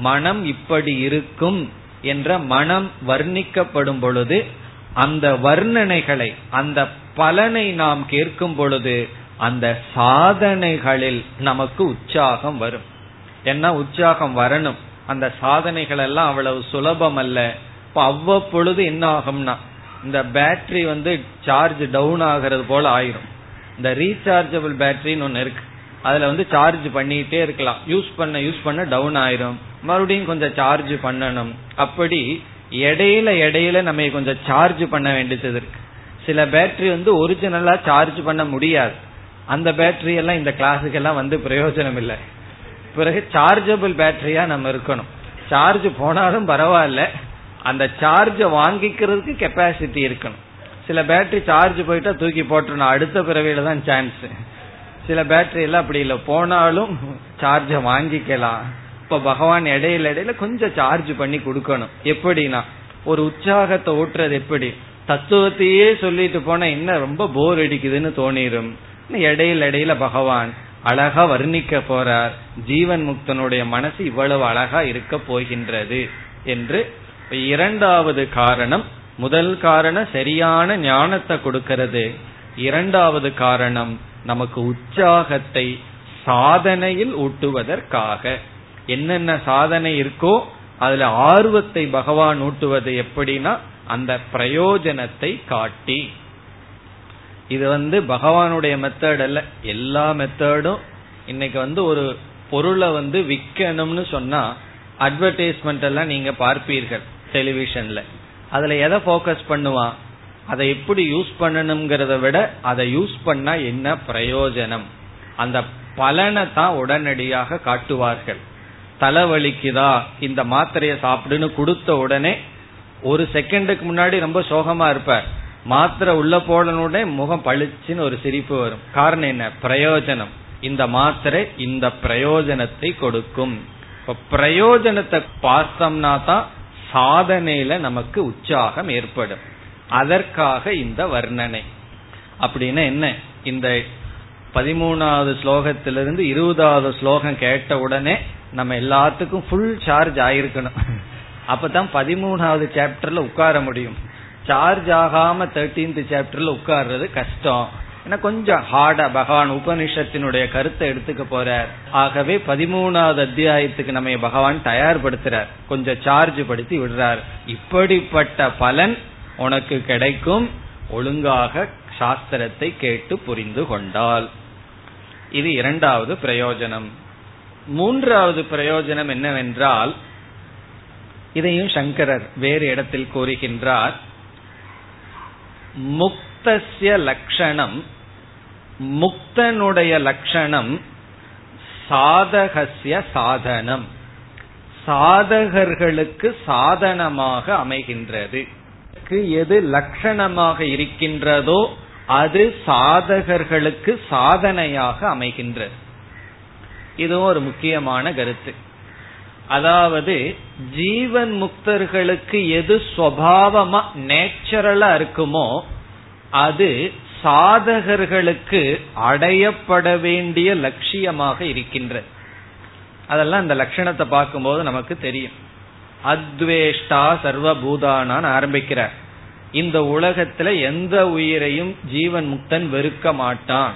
மனம் இப்படி இருக்கும் என்ற மனம் வர்ணிக்கப்படும் பொழுது அந்த வர்ணனைகளை அந்த பலனை நாம் கேட்கும் பொழுது அந்த சாதனைகளில் நமக்கு உற்சாகம் வரும். என்ன உற்சாகம் வரணும்? அந்த சாதனைகள் எல்லாம் அவ்வளவு சுலபம் அல்ல இப்ப அவ்வப்பொழுது என்ன ஆகும்னா இந்த பேட்டரி வந்து சார்ஜ் டவுன் ஆகிறது போல ஆயிரும். இந்த ரீசார்ஜபிள் பேட்டரின்னு ஒன்னு இருக்கு. அதுல வந்து சார்ஜ் பண்ணிட்டே இருக்கலாம். யூஸ் பண்ண யூஸ் பண்ண டவுன் ஆயிரும். மறுபடியும் கொஞ்சம் சார்ஜ் பண்ணணும். அப்படி இடையில இடையில நம்ம கொஞ்சம் சார்ஜ் பண்ண வேண்டியது இருக்கு. சில பேட்டரி வந்து ஒரிஜினலா சார்ஜ் பண்ண முடியாது. அந்த பேட்டரி எல்லாம் இந்த கிளாஸுக்கு எல்லாம் வந்து பிரயோஜனம் இல்லை. பிறகு சார்ஜபிள் பேட்டரியா நம்ம இருக்கணும். சார்ஜ் போனாலும் பரவாயில்ல. அந்த சார்ஜ வாங்கிக்கிறதுக்கு கெப்பாசிட்டி இருக்கணும். சில பேட்டரி சார்ஜ் போயிட்டா தூக்கி போட்டுருணும் அடுத்த பிறவியில தான் சான்ஸ் சில பேட்டரி எல்லாம் அப்படி இல்லை. போனாலும் சார்ஜ வாங்கிக்கலாம். இப்ப பகவான் இடையில இடையில கொஞ்சம் சார்ஜ் பண்ணி கொடுக்கணும். எப்படின்னா ஒரு உற்சாகத்தை ஓட்டுறது எப்படி? தத்துவத்தையே சொல்லிட்டு போனா என்ன ரொம்ப போர் அடிக்குதுன்னு தோணிரும். இடையில இடையில பகவான் அழகா வர்ணிக்க போறார். ஜீவன் முக்தனுடைய மனசு இவ்வளவு அழகா இருக்க போகின்றது என்று. இரண்டாவது காரணம் முதல் காரணம் சரியான ஞானத்தை கொடுக்கிறது. இரண்டாவது காரணம் நமக்கு உற்சாகத்தை சாதனையில் ஊட்டுவதற்காக. என்னென்ன சாதனை இருக்கோ அதுல ஆர்வத்தை பகவான் ஊட்டுவது எப்படின்னா அந்த பிரயோஜனத்தை காட்டி. இது வந்து பகவானுடைய மெத்தட் அல்ல. எல்லா மெத்தடும் இன்னைக்கு வந்து ஒரு பொருளை வந்து விற்கணும்னு சொன்னா அட்வர்டைஸ்மெண்ட் எல்லாம் நீங்க பார்ப்பீர்கள் டெலிவிஷன்ல அதுல எதை போக்கஸ் பண்ணுவான்? அதை எப்படி யூஸ் பண்ணணுங்கிறத விட அதை யூஸ் பண்ணா என்ன பிரயோஜனம்? அந்த பலனை தான் உடனடியாக காட்டுவார்கள். தலைவலிக்குதா? இந்த மாத்திரையை சாப்பிடுன்னு கொடுத்த உடனே ஒரு செகண்டுக்கு முன்னாடி ரொம்ப சோகமா இருப்பார். மாத்திரை உள்ள போடணுடனே முகம் பளிச்சுன்னு ஒரு சிரிப்பு வரும். காரணம் என்ன? பிரயோஜனம். இந்த மாத்திரை இந்த பிரயோஜனத்தை கொடுக்கும். இப்ப பிரயோஜனத்தை பார்த்தோம்னா தான் சாதனையில நமக்கு உற்சாகம் ஏற்படும். அதற்காக இந்த வர்ணனை. அப்படின்னா என்ன? இந்த பதிமூணாவது ஸ்லோகத்திலிருந்து இருபதாவது ஸ்லோகம் கேட்ட உடனே நம்ம எல்லாத்துக்கும் ஃபுல் சார்ஜ் ஆயிருக்கணும். அப்பதான் பதிமூணாவது சாப்டர்ல உட்கார முடியும். சார்ஜ் ஆகாம தேர்டீன்த் சாப்டர்ல உட்கார்றது கஷ்டம். ஏன்னா கொஞ்சம் ஹார்டா பகவான் உபனிஷத்தினுடைய கருத்தை எடுத்துக்க போறார். ஆகவே பதிமூணாவது அத்தியாயத்துக்கு நம்ம பகவான் தயார்படுத்துறார். கொஞ்சம் சார்ஜ் படுத்தி விடுறார். இப்படிப்பட்ட பலன் உனக்கு கிடைக்கும் ஒழுங்காக சாஸ்திரத்தை கேட்டு புரிந்து கொண்டால். இது இரண்டாவது பிரயோஜனம். மூன்றாவது பிரயோஜனம் என்னவென்றால் இதையும் சங்கரர் வேறு இடத்தில் கூறுகின்றார். முக்தசிய லட்சணம் முக்தனுடைய லட்சணம் சாதகசிய சாதனம். சாதகர்களுக்கு சாதனமாக அமைகின்றது. எது லட்சணமாக இருக்கின்றதோ அது சாதகர்களுக்கு சாதனையாக அமைகின்றது. இதுவும் ஒரு முக்கியமான கருத்து. அதாவது ஜீவன் முக்தர்களுக்கு எது சுவாவமா நேச்சுரலா இருக்குமோ அது சாதகர்களுக்கு அடையப்பட வேண்டிய லட்சியமாக இருக்கின்றது. அதெல்லாம் இந்த லட்சணத்தை பார்க்கும்போது நமக்கு தெரியும். அத்வேஷ்டா சர்வபூதானான் ஆரம்பிக்கிறார். இந்த உலகத்துல எந்த உயிரையும் ஜீவன் முக்தன் வெறுக்க மாட்டான்.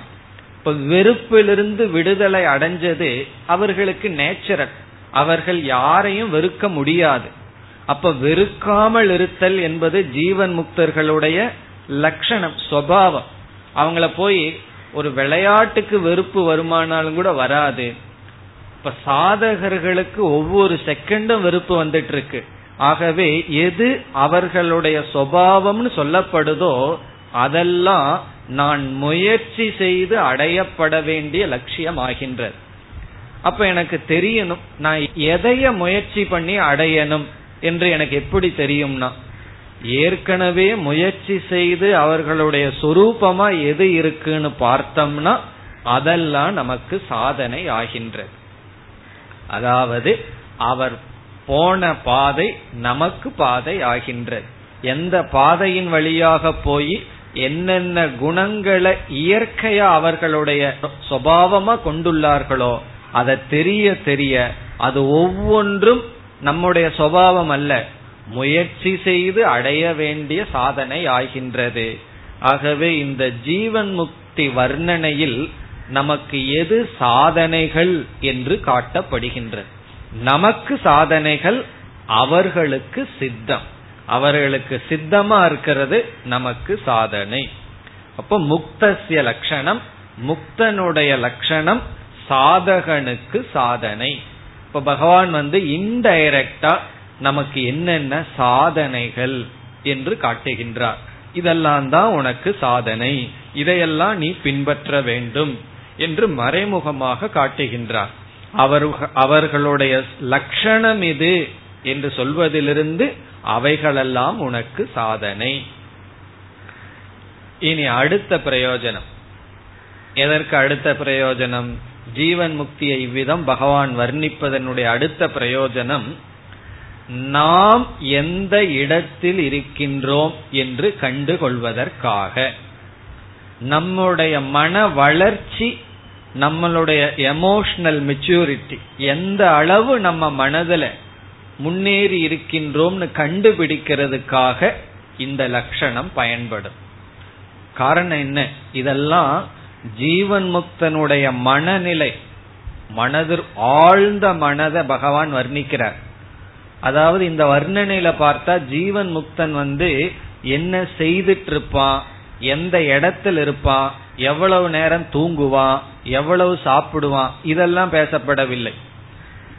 இப்ப வெறுப்பிலிருந்து விடுதலை அடைஞ்சது அவர்களுக்கு நேச்சுரல். அவர்கள் யாரையும் வெறுக்க முடியாது. அப்ப வெறுக்காமல் இருத்தல் என்பது ஜீவன் முக்தர்களுடைய லட்சணம் சுவாவம். அவங்கள போய் ஒரு விளையாட்டுக்கு வெறுப்பு வருமானாலும் கூட வராது. இப்ப சாதகர்களுக்கு ஒவ்வொரு செகண்டும் வெறுப்பு வந்துட்டு இருக்கு ஆகவே எது அவர்களுடைய சுவாவம்னு சொல்லப்படுதோ அதெல்லாம் நான் முயற்சி செய்து அடையப்பட வேண்டிய லட்சியம் ஆகின்றது அப்ப எனக்கு தெரியணும் நான் எதைய முயற்சி பண்ணி அடையணும் என்று எனக்கு எப்படி தெரியும்னா ஏற்கனவே முயற்சி செய்து அவர்களுடைய சொரூபமா எது இருக்குன்னு பார்த்தோம்னா அதெல்லாம் நமக்கு சாதனை ஆகின்றது. அதாவது அவர் போன பாதை நமக்கு பாதை ஆகின்றது. எந்த பாதையின் வழியாக போய் என்னென்ன குணங்களை இயற்கையா அவர்களுடைய சுபாவமா கொண்டுள்ளார்களோ அதை தெரிய தெரிய அது ஒவ்வொன்றும் நம்முடைய சுவாவம் அல்ல. முயற்சி செய்து அடைய வேண்டிய சாதனை ஆகின்றது. ஆகவே இந்த ஜீவன் முக்தி வர்ணனையில் நமக்கு எது சாதனைகள் என்று காட்டப்படுகின்றது நமக்கு சாதனைகள் அவர்களுக்கு சித்தம். அவர்களுக்கு சித்தமா இருக்கிறது நமக்கு சாதனை. அப்ப முக்தசிய லட்சணம் முக்தனுடைய லட்சணம் சாதகனுக்கு சாதனை. இப்ப பகவான் வந்து இன்டைரக்டா நமக்கு என்னென்ன சாதனைகள் என்று காட்டுகின்றார். இதெல்லாம் தான் உனக்கு சாதனை. இதையெல்லாம் நீ பின்பற்ற வேண்டும். என்று மறைமுகமாக காட்டுகின்றார். அவர் அவர்களுடைய லட்சணம் இது என்று சொல்வதிலிருந்து அவைகளெல்லாம் உனக்கு சாதனை. இனி அடுத்த பிரயோஜனம். எதற்கு அடுத்த பிரயோஜனம்? ஜீவன் முக்தியை இவ்விதம் பகவான் வர்ணிப்பதனுடைய அடுத்த பிரயோஜனம் நாம் எந்த இடத்தில் இருக்கின்றோம் என்று கண்டு கொள்வதற்காக நம்முடைய மன வளர்ச்சி நம்மளுடைய எமோஷனல் மெச்சூரிட்டி எந்த அளவு நம்ம மனதில் முன்னேறி இருக்கின்றோம்னு கண்டுபிடிக்கிறதுக்காக இந்த லட்சணம் பயன்படும். காரணம் என்ன? இதெல்லாம் ஜீவன் முக்தனுடைய மனநிலை மனதில் ஆழ்ந்த மனதை பகவான் வர்ணிக்கிறார். அதாவது இந்த வர்ணனையில பார்த்தா ஜீவன் முக்தன் வந்து என்ன செய்துட்டு இருப்பான் எந்த இடத்தில் இருப்பான் எவ்வளவு நேரம் தூங்குவான் எவ்வளவு சாப்பிடுவான் இதெல்லாம் பேசப்படவில்லை.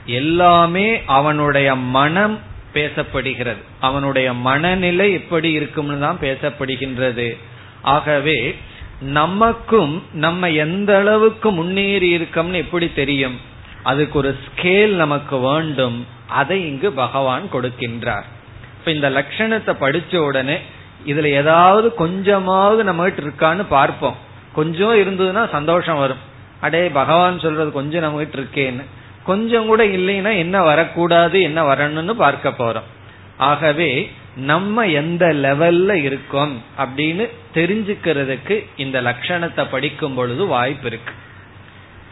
எல்லாமே அவனுடைய மனம் பேசப்படுகிறது. அவனுடைய மனநிலை எப்படி இருக்கும்னு தான் பேசப்படுகின்றது. ஆகவே நமக்கும் நம்ம எந்த அளவுக்கு முன்னேறி இருக்கோம்னு எப்படி தெரியும்? அதுக்கு ஒரு ஸ்கேல் நமக்கு வேண்டும். அதை இங்கு பகவான் கொடுக்கின்றார். இப்ப இந்த லட்சணத்தை படிச்ச உடனே இதுல ஏதாவது கொஞ்சமாவது நம்மகிட்ட இருக்கான்னு பார்ப்போம். கொஞ்சம் இருந்ததுன்னா சந்தோஷம் வரும். அடே பகவான் சொல்றது கொஞ்சம் நம்ம கிட்ட இருக்கேன்னு. கொஞ்சம் கூட இல்லைன்னா என்ன வரக்கூடாது என்ன வரணும்னு பார்க்க போறோம். ஆகவே நம்ம எந்த லெவல்ல இருக்கோம் அப்படின்னு தெரிஞ்சுக்கிறதுக்கு இந்த லட்சணத்தை படிக்கும் பொழுது வாய்ப்பு இருக்கு.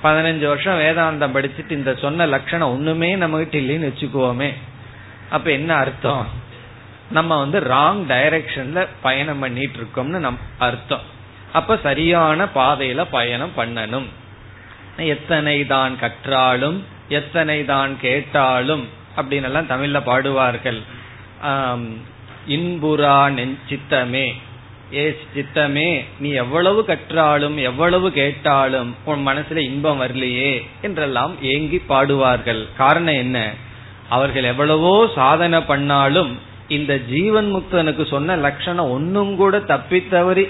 பதினஞ்சு வருஷம் வேதாந்தம் படிச்சுட்டு இந்த சொன்ன லட்சணம் ஒண்ணுமே நம்ம கிட்ட இல்லைன்னு வச்சுக்குவோமே. அப்ப என்ன அர்த்தம்? நம்ம வந்து ராங் டைரக்ஷன்ல பயணம் பண்ணிட்டு இருக்கோம்னு நம் அர்த்தம். அப்ப சரியான பாதையில பயணம் பண்ணணும். எத்தனை தான் கற்றாலும் எத்தனை தான் கேட்டாலும் அப்படின்னு எல்லாம் தமிழ்ல பாடுவார்கள். இன்புரா நெஞ்சித்தமே ஏ சித்தமே நீ எவ்வளவு கற்றாலும் எவ்வளவு கேட்டாலும் உன் மனசுல இன்பம் வரலையே என்றெல்லாம் ஏங்கி பாடுவார்கள். காரணம் என்ன? அவர்கள் எவ்வளவோ சாதனை பண்ணாலும் இந்த ஜீவன் முக்தனுக்கு சொன்ன லட்சணம் ஒன்னும் கூட தப்பி தவறி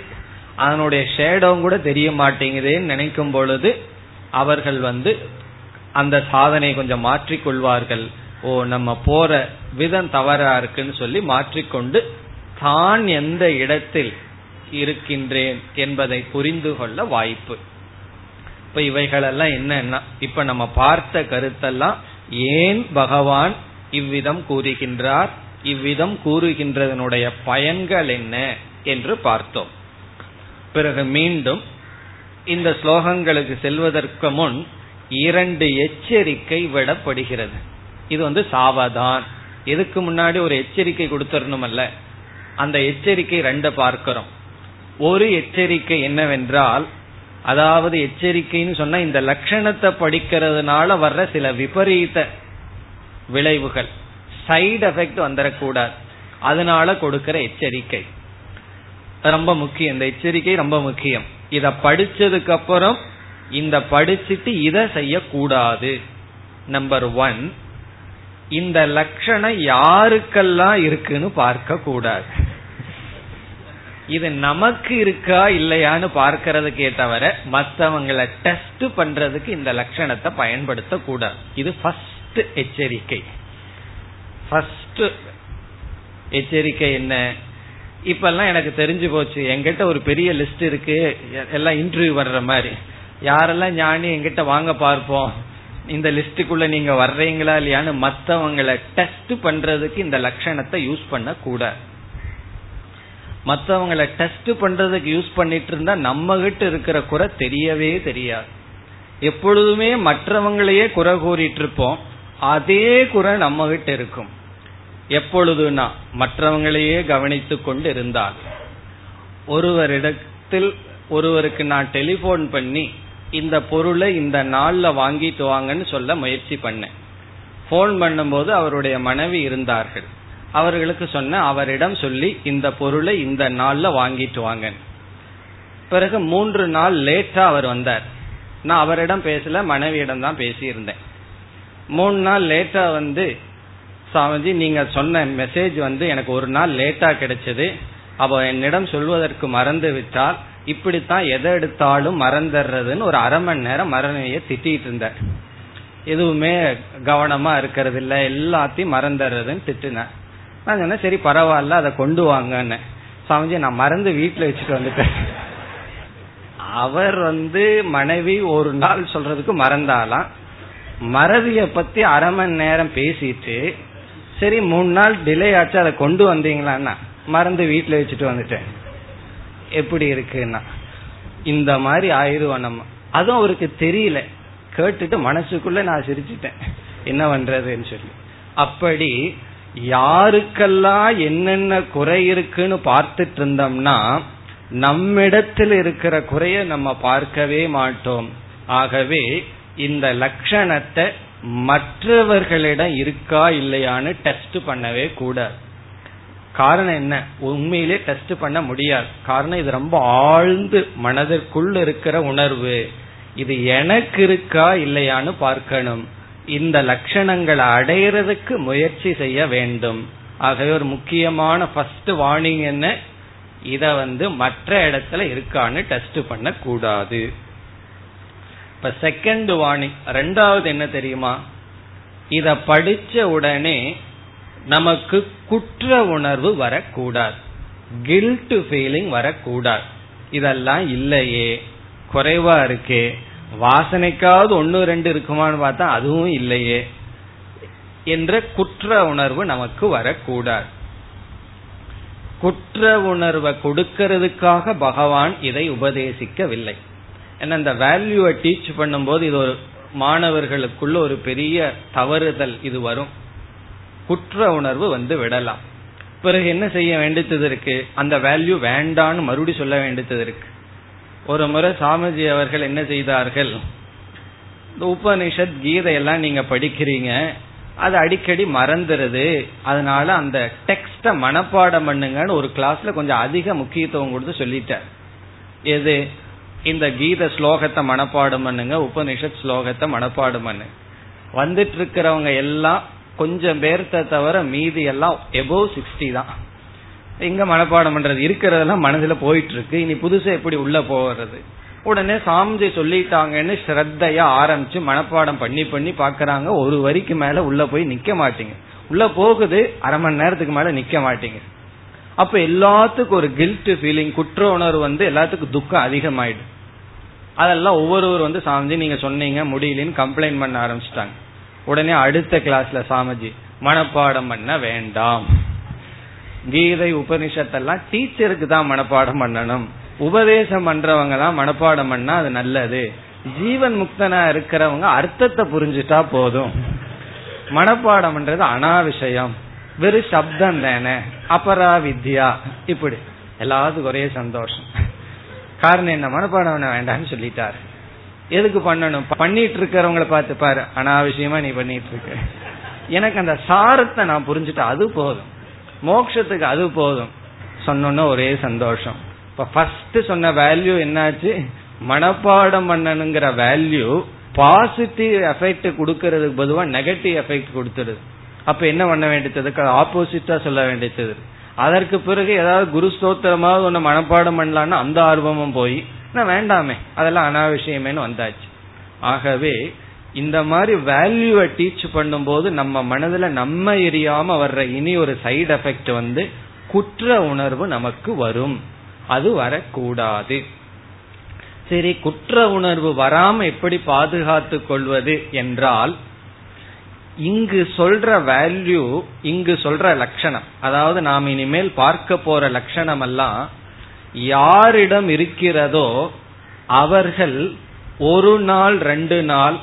அதனுடைய ஷேடோவும் கூட தெரிய மாட்டேங்குதேன்னு நினைக்கும் பொழுது அவர்கள் வந்து அந்த சாதனை கொஞ்சம் மாற்றிக்கொள்வார்கள் ஓ நம்ம போற விதம் தவறா இருக்குன்னு சொல்லி மாற்றிக்கொண்டு தான் எந்த இடத்தில் இருக்கின்றேன் என்பதை புரிந்து கொள்ள வாய்ப்பு. இப்ப இவைகளெல்லாம் என்னன்னா இப்ப நம்ம பார்த்த கருத்தெல்லாம் ஏன் பகவான் இவ்விதம் கூறுகின்றார்? இவ்விதம் கூறுகின்றதனுடைய பயன்கள் என்ன? என்று பார்த்தோம். பிறகு மீண்டும் இந்த ஸ்லோகங்களுக்கு செல்வதற்கு முன் இரண்டு எச்சரிக்கை விடப்படுகிறது. இது வந்து சாவதான். எதுக்கு முன்னாடி ஒரு எச்சரிக்கை கொடுத்துடணும் அல்ல அந்த எச்சரிக்கை ரெண்ட பார்க்கிறோம். ஒரு எச்சரிக்கை என்னவென்றால் அதாவது எச்சரிக்கைன்னு சொன்னா இந்த லட்சணத்தை படிக்கிறதுனால வர்ற சில விபரீத விளைவுகள் சைடு எஃபெக்ட் வந்துடக்கூடாது அதனால கொடுக்கிற எச்சரிக்கை. ரொம்ப முக்கியம். இந்த எச்சரிக்கை ரொம்ப முக்கியம். இத படிச்சதுக்கு அப்புறம் இந்த படிச்சுட்டு இதை செய்யக்கூடாது. நம்பர் ஒன் இந்த லட்சணம் யாருக்கெல்லாம் இருக்குன்னு பார்க்க கூடாது இது நமக்கு இருக்கா இல்லையான்னு பார்க்கறதுக்கே தவிர மற்றவங்களை டெஸ்ட் பண்றதுக்கு இந்த லட்சணத்தை பயன்படுத்த கூடாது இது ஃபர்ஸ்ட் எச்சரிக்கை. ஃபர்ஸ்ட் எச்சரிக்கை என்ன? இப்பெல்லாம் எனக்கு தெரிஞ்சு போச்சு. எங்கிட்ட ஒரு பெரிய லிஸ்ட் இருக்கு. எல்லாம் இன்டர்வியூ வர்ற மாதிரி. யாரெல்லாம் ஞானி எங்கிட்ட வாங்க பார்ப்போம். இந்த லிஸ்டுக்குள்ள நீங்க வர்றீங்களா இல்லையான்னு மத்தவங்களை டெஸ்ட் பண்றதுக்கு இந்த லட்சணத்தை யூஸ் பண்ண கூட மத்தவங்களை டெஸ்ட் பண்றதுக்கு யூஸ் பண்ணிட்டு இருந்தா நம்ம கிட்ட இருக்கிற குறை தெரியவே தெரியாது. எப்பொழுதுமே மற்றவங்களையே குறை கூறிட்டு இருப்போம். அதே குறை நம்ம கிட்ட இருக்கும். எப்பொழுதுனா மற்றவங்களையே கவனித்து கொண்டு இருந்தால் ஒருவரிடத்தில் ஒருவருக்கு நான் டெலிபோன் பண்ணி இந்த பொருளை இந்த நாள்ல வாங்கிட்டு வாங்கன்னு சொல்ல முயற்சி பண்ணேன். போன் பண்ணும்போது அவருடைய மனைவி இருந்தார்கள். அவர்களுக்கு சொன்ன அவரிடம் சொல்லி இந்த பொருளை இந்த நாள்ல வாங்கிட்டு வாங்க பிறகு மூன்று நாள் லேட்டா அவர் வந்தார். நான் அவரிடம் பேசல மனைவியிடம் தான் பேசியிருந்தேன். மூணு நாள் லேட்டா வந்து சாமிஜி நீங்க சொன்ன மெசேஜ் வந்து எனக்கு ஒரு நாள் லேட்டா கிடைச்சது. அவ என்னிடம் சொல்வதற்கு மறந்து விட்டால் இப்படித்தான் எதை எடுத்தாலும் மறந்துடுறதுன்னு ஒரு அரை மணி நேரம் மரணைய திட்டிட்டு இருந்தார். எதுவுமே கவனமா இருக்கிறது இல்ல எல்லாத்தையும் மறந்துடுறதுன்னு திட்டினேன் நான் சொன்னேன் சரி பரவாயில்ல அதை கொண்டு வாங்கன்னு. சாமிஜி நான் மறந்து வீட்டுல வச்சுட்டு வந்துட்டேன். அவர் வந்து மனைவி ஒரு நாள் சொல்றதுக்கு மறந்தாலாம் மறதிய பத்தி அரை மணி நேரம் பேசிட்டு சரி மூணு நாள் டிலே ஆச்சு அதை கொண்டு வந்தீங்களான்னா மறந்து வீட்டில் வச்சுட்டு வந்துட்டேன். எப்படி இருக்குன்னா இந்த மாதிரி ஆயிடுவோம் நம்ம. அதுவும் அவருக்கு தெரியல. கேட்டுட்டு மனசுக்குள்ள நான் சிரிச்சிட்டேன். என்ன பண்றதுன்னு சொல்லி. அப்படி யாருக்கெல்லாம் என்னென்ன குறை இருக்குன்னு பார்த்துட்டு இருந்தோம்னா நம்மிடத்தில் இருக்கிற குறைய நம்ம பார்க்கவே மாட்டோம். ஆகவே இந்த லட்சணத்தை மற்றவர்களிடம் இருக்கா இல்லையான்னு டெஸ்ட் பண்ணவே கூடாது. காரணம் என்ன? உண்மையிலே டெஸ்ட் பண்ண முடியாது. காரணம் இது ரொம்ப ஆழ்ந்து மனதிற்குள் இருக்கிற உணர்வு. இது எனக்கு இருக்கா இல்லையான்னு பார்க்கணும். இந்த லட்சணங்களை அடையிறதுக்கு முயற்சி செய்ய வேண்டும். ஆகவே ஒரு முக்கியமான ஃபர்ஸ்ட் வார்னிங் என்ன? இத வந்து மற்ற இடத்துல இருக்கான்னு டெஸ்ட் பண்ண கூடாது இப்ப செகண்ட் வார்னிங் ரெண்டாவது என்ன தெரியுமா? இத படிச்ச உடனே நமக்கு குற்ற உணர்வு வரக்கூடாது. கில்ட் ஃபீலிங் வரக்கூடாது. இதெல்லாம் இல்லையே. குறைவா இருக்கே. வாசனைக்காவது ஒன்னு ரெண்டு இருக்குமான்னு பார்த்தா அதுவும் இல்லையே என்ற குற்ற உணர்வு நமக்கு வரக்கூடாது. குற்ற உணர்வை கொடுக்கிறதுக்காக பகவான் இதை உபதேசிக்கவில்லை. ஏன்னா இந்த வேல்யூவை டீச் பண்ணும்போது இது ஒரு மாணவர்களுக்குள்ள ஒரு பெரிய தவறுதல் இது வரும். குற்ற உணர்வு வந்து விடலாம். பிறகு என்ன செய்ய வேண்டியது இருக்கு? அந்த வேல்யூ வேண்டான்னு மறுபடி சொல்ல வேண்டியது இருக்கு. ஒரு முறை சாமிஜி அவர்கள் என்ன செய்தார்கள்? இந்த உபனிஷத் கீதையெல்லாம் நீங்க படிக்கிறீங்க. அது அடிக்கடி மறந்துருது. அதனால அந்த டெக்ஸ்ட மனப்பாடம் பண்ணுங்கன்னு ஒரு கிளாஸ்ல கொஞ்சம் அதிக முக்கியத்துவம் கொடுத்து சொல்லிட்டார் எது? இந்த கீத ஸ்லோகத்தை மனப்பாடம் பண்ணுங்க உபனிஷத் ஸ்லோகத்தை மனப்பாடம் பண்ணு வந்துட்டு இருக்கிறவங்க எல்லாம் கொஞ்சம் பேர்த்த தவிர மீதி எல்லாம் எபோவ் சிக்ஸ்டி தான். எங்க மனப்பாடம் பண்றது இருக்கிறதெல்லாம் மனதில் போயிட்டு இருக்கு இனி புதுசா எப்படி உள்ள போறது? உடனே சாமிஜி சொல்லிட்டாங்கன்னு ஸ்ரத்தையா ஆரம்பிச்சு மனப்பாடம் பண்ணி பண்ணி பாக்குறாங்க. ஒரு வரிக்கு மேல உள்ள போய் நிக்க மாட்டீங்க. உள்ள போகுது அரை மணி நேரத்துக்கு மேல நிக்க மாட்டீங்க. அப்ப எல்லாத்துக்கும் ஒரு கில்ட் ஃபீலிங் குற்ற உணர்வு வந்து எல்லாத்துக்கும் துக்கம் அதிகமாயிடும். அதெல்லாம் ஒவ்வொருவர் வந்து சாமிஜி நீங்க சொன்னீங்க முடியலன்னு கம்ப்ளைண்ட் பண்ண ஆரம்பிச்சிட்டாங்க. உடனே அடுத்த கிளாஸ்ல சாமிஜி மனப்பாடம் பண்ண வேண்டாம். கீதை உபனிஷத்தெல்லாம் டீச்சருக்கு தான் மனப்பாடம் பண்ணணும். உபதேசம் பண்றவங்க தான் மனப்பாடம் பண்ணா அது நல்லது. ஜீவன் முக்தனா இருக்கிறவங்க அர்த்தத்தை புரிஞ்சுட்டா போதும். மனப்பாடம் பண்றது அனாவிஷயம். வெறும் சப்தம் தானே. அபரா வித்யா இப்படி. எல்லாத்துக்கும் ஒரே சந்தோஷம். காரணம் என்ன? மனப்பாடம் பண்ண வேண்டாம்னு சொல்லிட்டாரு. எதுக்கு பண்ணணும்? பண்ணிட்டு இருக்கிறவங்களை பார்த்து பாரு. அனாவசியமா நீ பண்ணிட்டு இருக்க எனக்கு அந்த சாரத்தை நான் புரிஞ்சுட்டு அது போதும். மோக்ஷத்துக்கு அது போதும். சொன்னோன்னா ஒரே சந்தோஷம். இப்ப ஃபர்ஸ்ட் சொன்ன வேல்யூ என்னாச்சு? மனப்பாடம் பண்ணணுங்கிற வேல்யூ பாசிட்டிவ் எஃபெக்ட் கொடுக்கறதுக்கு பொதுவாக நெகட்டிவ் எஃபெக்ட் கொடுத்துருது அப்ப என்ன பண்ண வேண்டியது? ஆப்போசிட்டா சொல்ல வேண்டியது. அதற்கு பிறகு ஏதாவது குரு ஸ்தோத்திரமாவது ஒன்னு மனப்பாடம் பண்ணலான்னு அந்த ஆர்வமும் போய் வேண்டாமே அதெல்லாம் அனாவசியமேனு வந்தாச்சு. ஆகவே இந்த மாதிரி வேல்யூவை டீச் பண்ணும்போது நம்ம மனதுல நம்ம எரியாம வர்ற இனி ஒரு சைடு எஃபெக்ட் வந்து குற்ற உணர்வு நமக்கு வரும். அது வரக்கூடாது. சரி குற்ற உணர்வு வராம எப்படி பாதுகாத்து கொள்வது என்றால் இங்கு சொல்ற வேல்யூ இங்கு சொல்ற லட்சணம். அதாவது நாம் இனிமேல் பார்க்க போற லட்சணம் எல்லாம் யாரிடம் இருக்கிறதோ அவர்கள் ஒரு நாள் ரெண்டு நாள்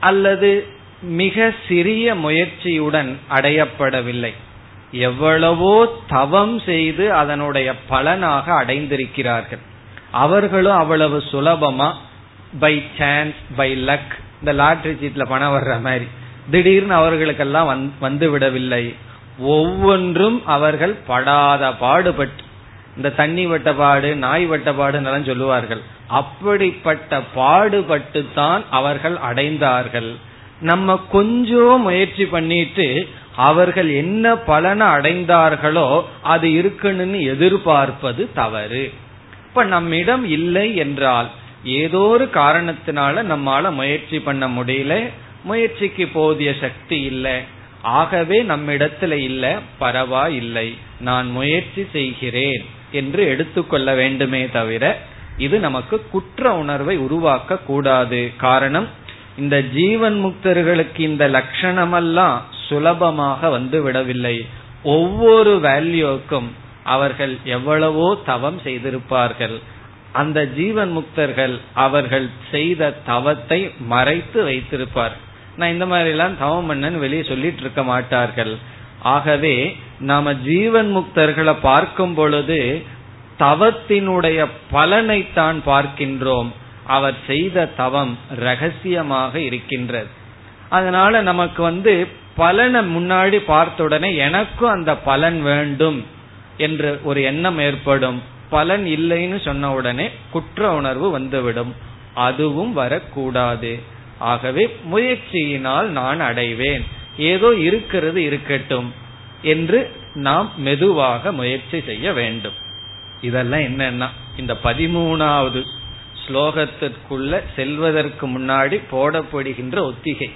அல்லது மிக சிறிய முயற்சியுடன் அடையப்படவில்லை. எவ்வளவோ தவம் செய்து அதனுடைய பலனாக அடைந்திருக்கிறார்கள். அவர்களும் அவ்வளவு சுலபமா பை சான்ஸ் பை லக் இந்த லாட்ரி சீட்ல பணம் வர்ற மாதிரி. திடீர்னு அவர்களுக்கெல்லாம் வந்து விடவில்லை ஒவ்வொன்றும் அவர்கள் படாத பாடுபட்டு இந்த தண்ணி வட்டப்பாடு நாய் வட்டப்பாடுன்னு சொல்லுவார்கள். அப்படிப்பட்ட பாடுபட்டு தான் அவர்கள் அடைந்தார்கள். நம்ம கொஞ்சம் முயற்சி பண்ணிட்டு அவர்கள் என்ன பலனை அடைந்தார்களோ அது இருக்குன்னு எதிர்பார்ப்பது தவறு. இப்ப நம்மிடம் இல்லை என்றால் ஏதோ ஒரு காரணத்தினால நம்மால முயற்சி பண்ண முடியல முயற்சிக்கு போதிய சக்தி இல்லை. ஆகவே நம்மிடத்துல இல்ல பரவாயில்லை நான் முயற்சி செய்கிறேன் என்று எடுத்துக்கொள்ள வேண்டுமே தவிர இது நமக்கு குற்ற உணர்வை உருவாக்க கூடாது. காரணம் இந்த ஜீவன் முக்தர்களுக்கு இந்த லட்சணமெல்லாம் சுலபமாக வந்து விடவில்லை. ஒவ்வொரு வேல்யூக்கும் அவர்கள் எவ்வளவோ தவம் செய்திருப்பார்கள். அந்த ஜீவன் முக்தர்கள் அவர்கள் செய்த தவத்தை மறைத்து வைத்திருப்பார். நான் இந்த மாதிரி எல்லாம் தவம் பண்ணன்னு வெளியே சொல்லிட்டு இருக்க மாட்டார்கள். ஆகவே நாம ஜீவன் முக்தர்களை பார்க்கும் பொழுது தவத்தினுடைய பலனைத்தான் பார்க்கின்றோம். அவர் செய்த தவம் ரகசியமாக இருக்கின்றது. அதனால நமக்கு வந்து பலனை முன்னாடி பார்த்த உடனே எனக்கும் அந்த பலன் வேண்டும் என்று ஒரு எண்ணம் ஏற்படும். பலன் இல்லைன்னு சொன்ன உடனே குற்ற உணர்வு வந்துவிடும். அதுவும் வரக்கூடாது. ஆகவே முயற்சியினால் நான் அடைவேன். ஏதோ இருக்கிறது இருக்கட்டும் என்று நாம் மெதுவாக முயற்சி செய்ய வேண்டும். இதெல்லாம் என்னன்னா இந்த பதிமூணாவது ஸ்லோகத்திற்குள்ள செல்வதற்கு முன்னாடி போடப்படுகின்ற ஒத்திகை.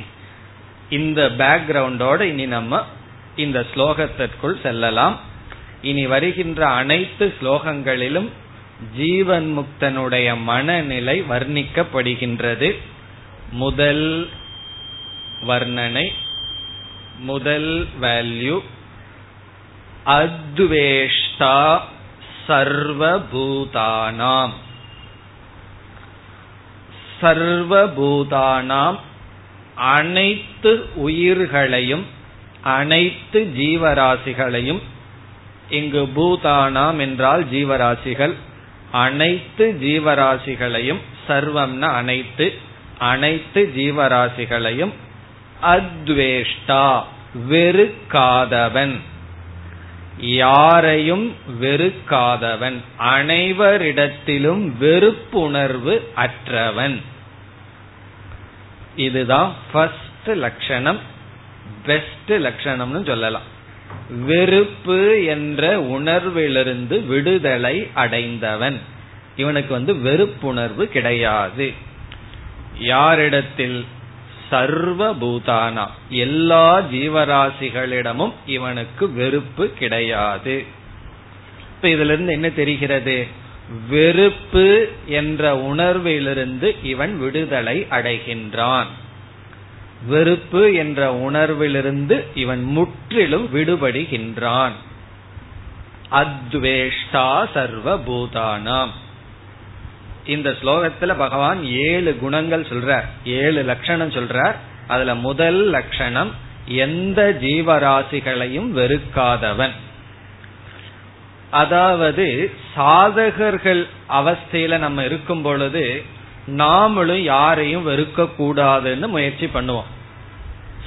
இந்த பேக்ரவுண்டோட இனி நம்ம இந்த ஸ்லோகத்திற்குள் செல்லலாம். இனி வருகின்ற அனைத்து ஸ்லோகங்களிலும் ஜீவன் முக்தனுடைய மனநிலை வர்ணிக்கப்படுகின்றது. முதல் வர்ணனை முதல் வேல்யூ அத்வேஷ்டா சர்வபூதானாம். சர்வபூதானாம் அனைத்து உயிர்களையும் அனைத்து ஜீவராசிகளையும் இங்கு பூதானாம் என்றால் ஜீவராசிகள் அனைத்து ஜீவராசிகளையும் சர்வம்ன அனைத்து அனைத்து ஜீவராசிகளையும் அத்வேஷ்டா வெறுக்காதவன். யாரையும் வெறுக்காதவன். அனைவரிடத்திலும் வெறுப்புணர்வு அற்றவன். இதுதான் ஃபர்ஸ்ட் லட்சணம். பெஸ்ட் லட்சணம்னு சொல்லலாம். வெறுப்பு என்ற உணர்விலிருந்து விடுதலை அடைந்தவன். இவனுக்கு வந்து வெறுப்புணர்வு கிடையாது. யாரிடத்தில் சர்வ பூதானா எல்லா ஜீவராசிகளிடமும் இவனுக்கு வெறுப்பு கிடையாது. இப்ப இதுல இருந்து என்ன தெரிகிறது? வெறுப்பு என்ற உணர்விலிருந்து இவன் விடுதலை அடைகின்றான். வெறுப்பு என்ற உணர்விலிருந்து இவன் முற்றிலும் விடுபடுகின்றான். அத்வேஷ்டா சர்வ பூதானாம் இந்த ஸ்லோகத்துல பகவான் ஏழு குணங்கள் சொல்றார். ஏழு லட்சணம் சொல்றார். அதுல முதல் லட்சணம் எந்த ஜீவராசிகளையும் வெறுக்காதவன். அதாவது சாதகர்கள் அவஸ்தையில நம்ம இருக்கும் பொழுது நாமளும் யாரையும் வெறுக்க கூடாதுன்னு முயற்சி பண்ணுவோம்.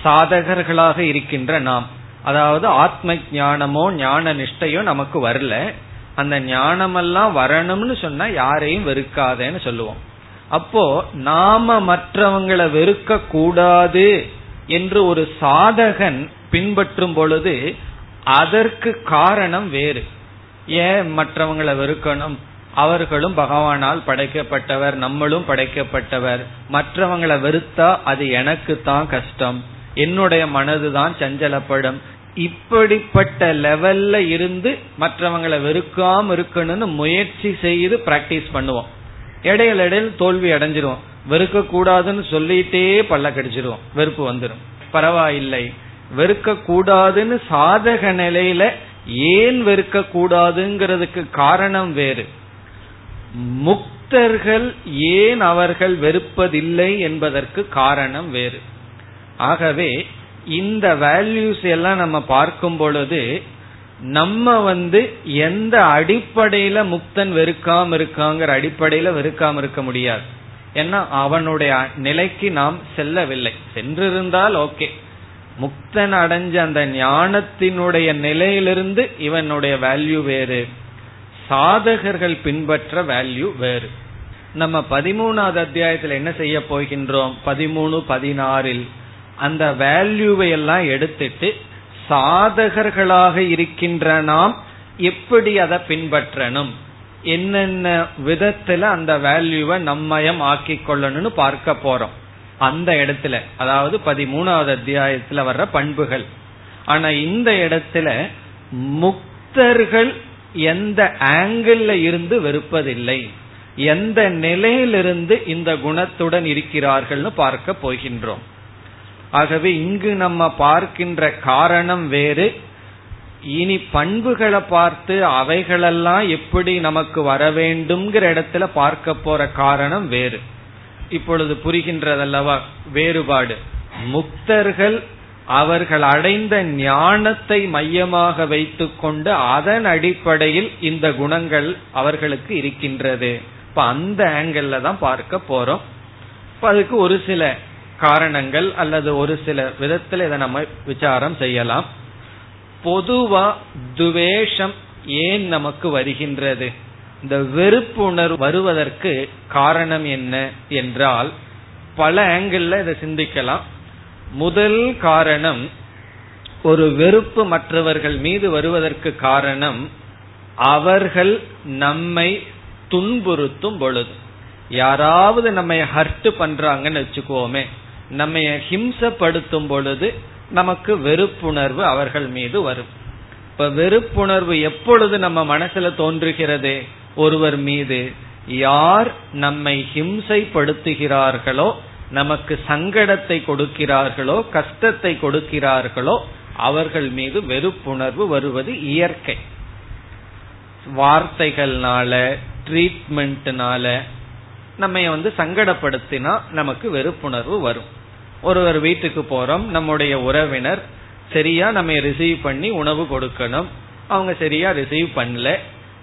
சாதகர்களாக இருக்கின்ற நாம். அதாவது ஆத்ம ஞானமோ ஞான நிஷ்டையோ நமக்கு வரல. அந்த ஞானமெல்லாம் வரணும்னு சொன்னா யாரையும் வெறுக்காதேன்னு சொல்லுவோம். அப்போ நாம மற்றவங்களை வெறுக்க கூடாது என்று ஒரு சாதகன் பின்பற்றும் பொழுது அதற்கு காரணம் வேறு. ஏன் மற்றவங்களை வெறுக்கணும்? அவர்களும் பகவானால் படைக்கப்பட்டவர் நம்மளும் படைக்கப்பட்டவர். மற்றவங்களை வெறுத்தா அது எனக்கு தான் கஷ்டம். என்னுடைய மனதுதான் சஞ்சலப்படும். இப்படிப்பட்ட லெவல்ல இருந்து மற்றவங்களை வெறுக்காம இருக்கணும்னு முயற்சி செய்து பிராக்டிஸ் பண்ணுவோம். இடையில இடையில தோல்வி அடைஞ்சிருவோம் வெறுக்க கூடாதுன்னு சொல்லிட்டே பல்ல கடிச்சிருவோம் வெறுப்பு வந்துடும் பரவாயில்லை. வெறுக்க கூடாதுன்னு சாதக நிலையில ஏன் வெறுக்க கூடாதுங்கிறதுக்கு காரணம் வேறு. முக்தர்கள் ஏன் அவர்கள் வெறுப்பதில்லை என்பதற்கு காரணம் வேறு. ஆகவே இந்த வேல்யூஸ் எல்லாம் நம்ம பார்க்கும் பொழுது நம்ம வந்து எந்த அடிப்படையில முக்தன் வெறுக்காம இருக்காங்கிற அடிப்படையில வெறுக்காம இருக்க முடியாது. ஏன்னா அவனுடைய நிலைக்கு நாம் செல்லவில்லை. சென்றிருந்தால் ஓகே. முக்தன் அடைஞ்ச அந்த ஞானத்தினுடைய நிலையிலிருந்து இவனுடைய வேல்யூ வேறு. சாதகர்கள் பின்பற்ற வேல்யூ வேறு. நம்ம பதிமூணாவது அத்தியாயத்தில் என்ன செய்ய போகின்றோம்? பதிமூணு பதினாறில் அந்த வேல்யூவை எல்லாம் எடுத்துட்டு சாதகர்களாக இருக்கின்ற நாம் எப்படி அதை பின்பற்றணும்? என்னென்ன விதத்துல அந்த வேல்யூவை நம்மயம் ஆக்கி கொள்ளணும்னு பார்க்க போறோம். அந்த இடத்துல அதாவது பதிமூணாவது அத்தியாயத்துல வர்ற பண்புகள். ஆனா இந்த இடத்துல முக்தர்கள் எந்த ஆங்கிள் இருந்து வெறுப்பதில்லை. எந்த நிலையிலிருந்து இந்த குணத்துடன் இருக்கிறார்கள்னு பார்க்க போகின்றோம். ஆகவே இங்கு நம்ம பார்க்கின்ற காரணம் வேறு. இனி பண்புகளை பார்த்து அவைகளெல்லாம் எப்படி நமக்கு வர வேண்டும்ங்கிற இடத்துல பார்க்க போற காரணம் வேறு. இப்பொழுது புரிகின்றதல்லவா? வேறுபாடு. முக்தர்கள் அவர்கள் அடைந்த ஞானத்தை மையமாக வைத்துக்கொண்டு அதன் அடிப்படையில் இந்த குணங்கள் அவர்களுக்கு இருக்கின்றது. இப்ப அந்த ஆங்கிள் தான் பார்க்க போறோம். அதுக்கு ஒரு சில காரணங்கள் அல்லது ஒரு சில விதத்தில் இதை நம்ம விசாரம் செய்யலாம். பொதுவா துவேஷம் ஏன் நமக்கு வருகின்றது? இந்த வெறுப்புணர்வு வருவதற்கு காரணம் என்ன என்றால் பல ஆங்கிள் இதை சிந்திக்கலாம். முதல் காரணம் ஒரு வெறுப்பு மற்றவர்கள் மீது வருவதற்கு காரணம் அவர்கள் நம்மை துன்புறுத்தும் பொழுது. யாராவது நம்மை ஹர்ட் பண்றாங்கன்னு வச்சுக்கோமே நம்ம ஹிம்சப்படுத்தும் பொழுது நமக்கு வெறுப்புணர்வு அவர்கள் மீது வரும். இப்ப வெறுப்புணர்வு எப்பொழுது நம்ம மனசுல தோன்றுகிறது? ஒருவர் மீது. யார் நம்மை ஹிம்சைப்படுத்துகிறார்களோ நமக்கு சங்கடத்தை கொடுக்கிறார்களோ கஷ்டத்தை கொடுக்கிறார்களோ அவர்கள் மீது வெறுப்புணர்வு வருவது இயற்கை. வார்த்தைகள்னால ட்ரீட்மெண்ட்னால நம்ம வந்து சங்கடப்படுத்தினா நமக்கு வெறுப்புணர்வு வரும். ஒருவர் வீட்டுக்கு போறோம் நம்முடைய உறவினர் சரியா நம்ம ரிசீவ் பண்ணி உணவு கொடுக்கணும். அவங்க சரியா ரிசீவ் பண்ணல.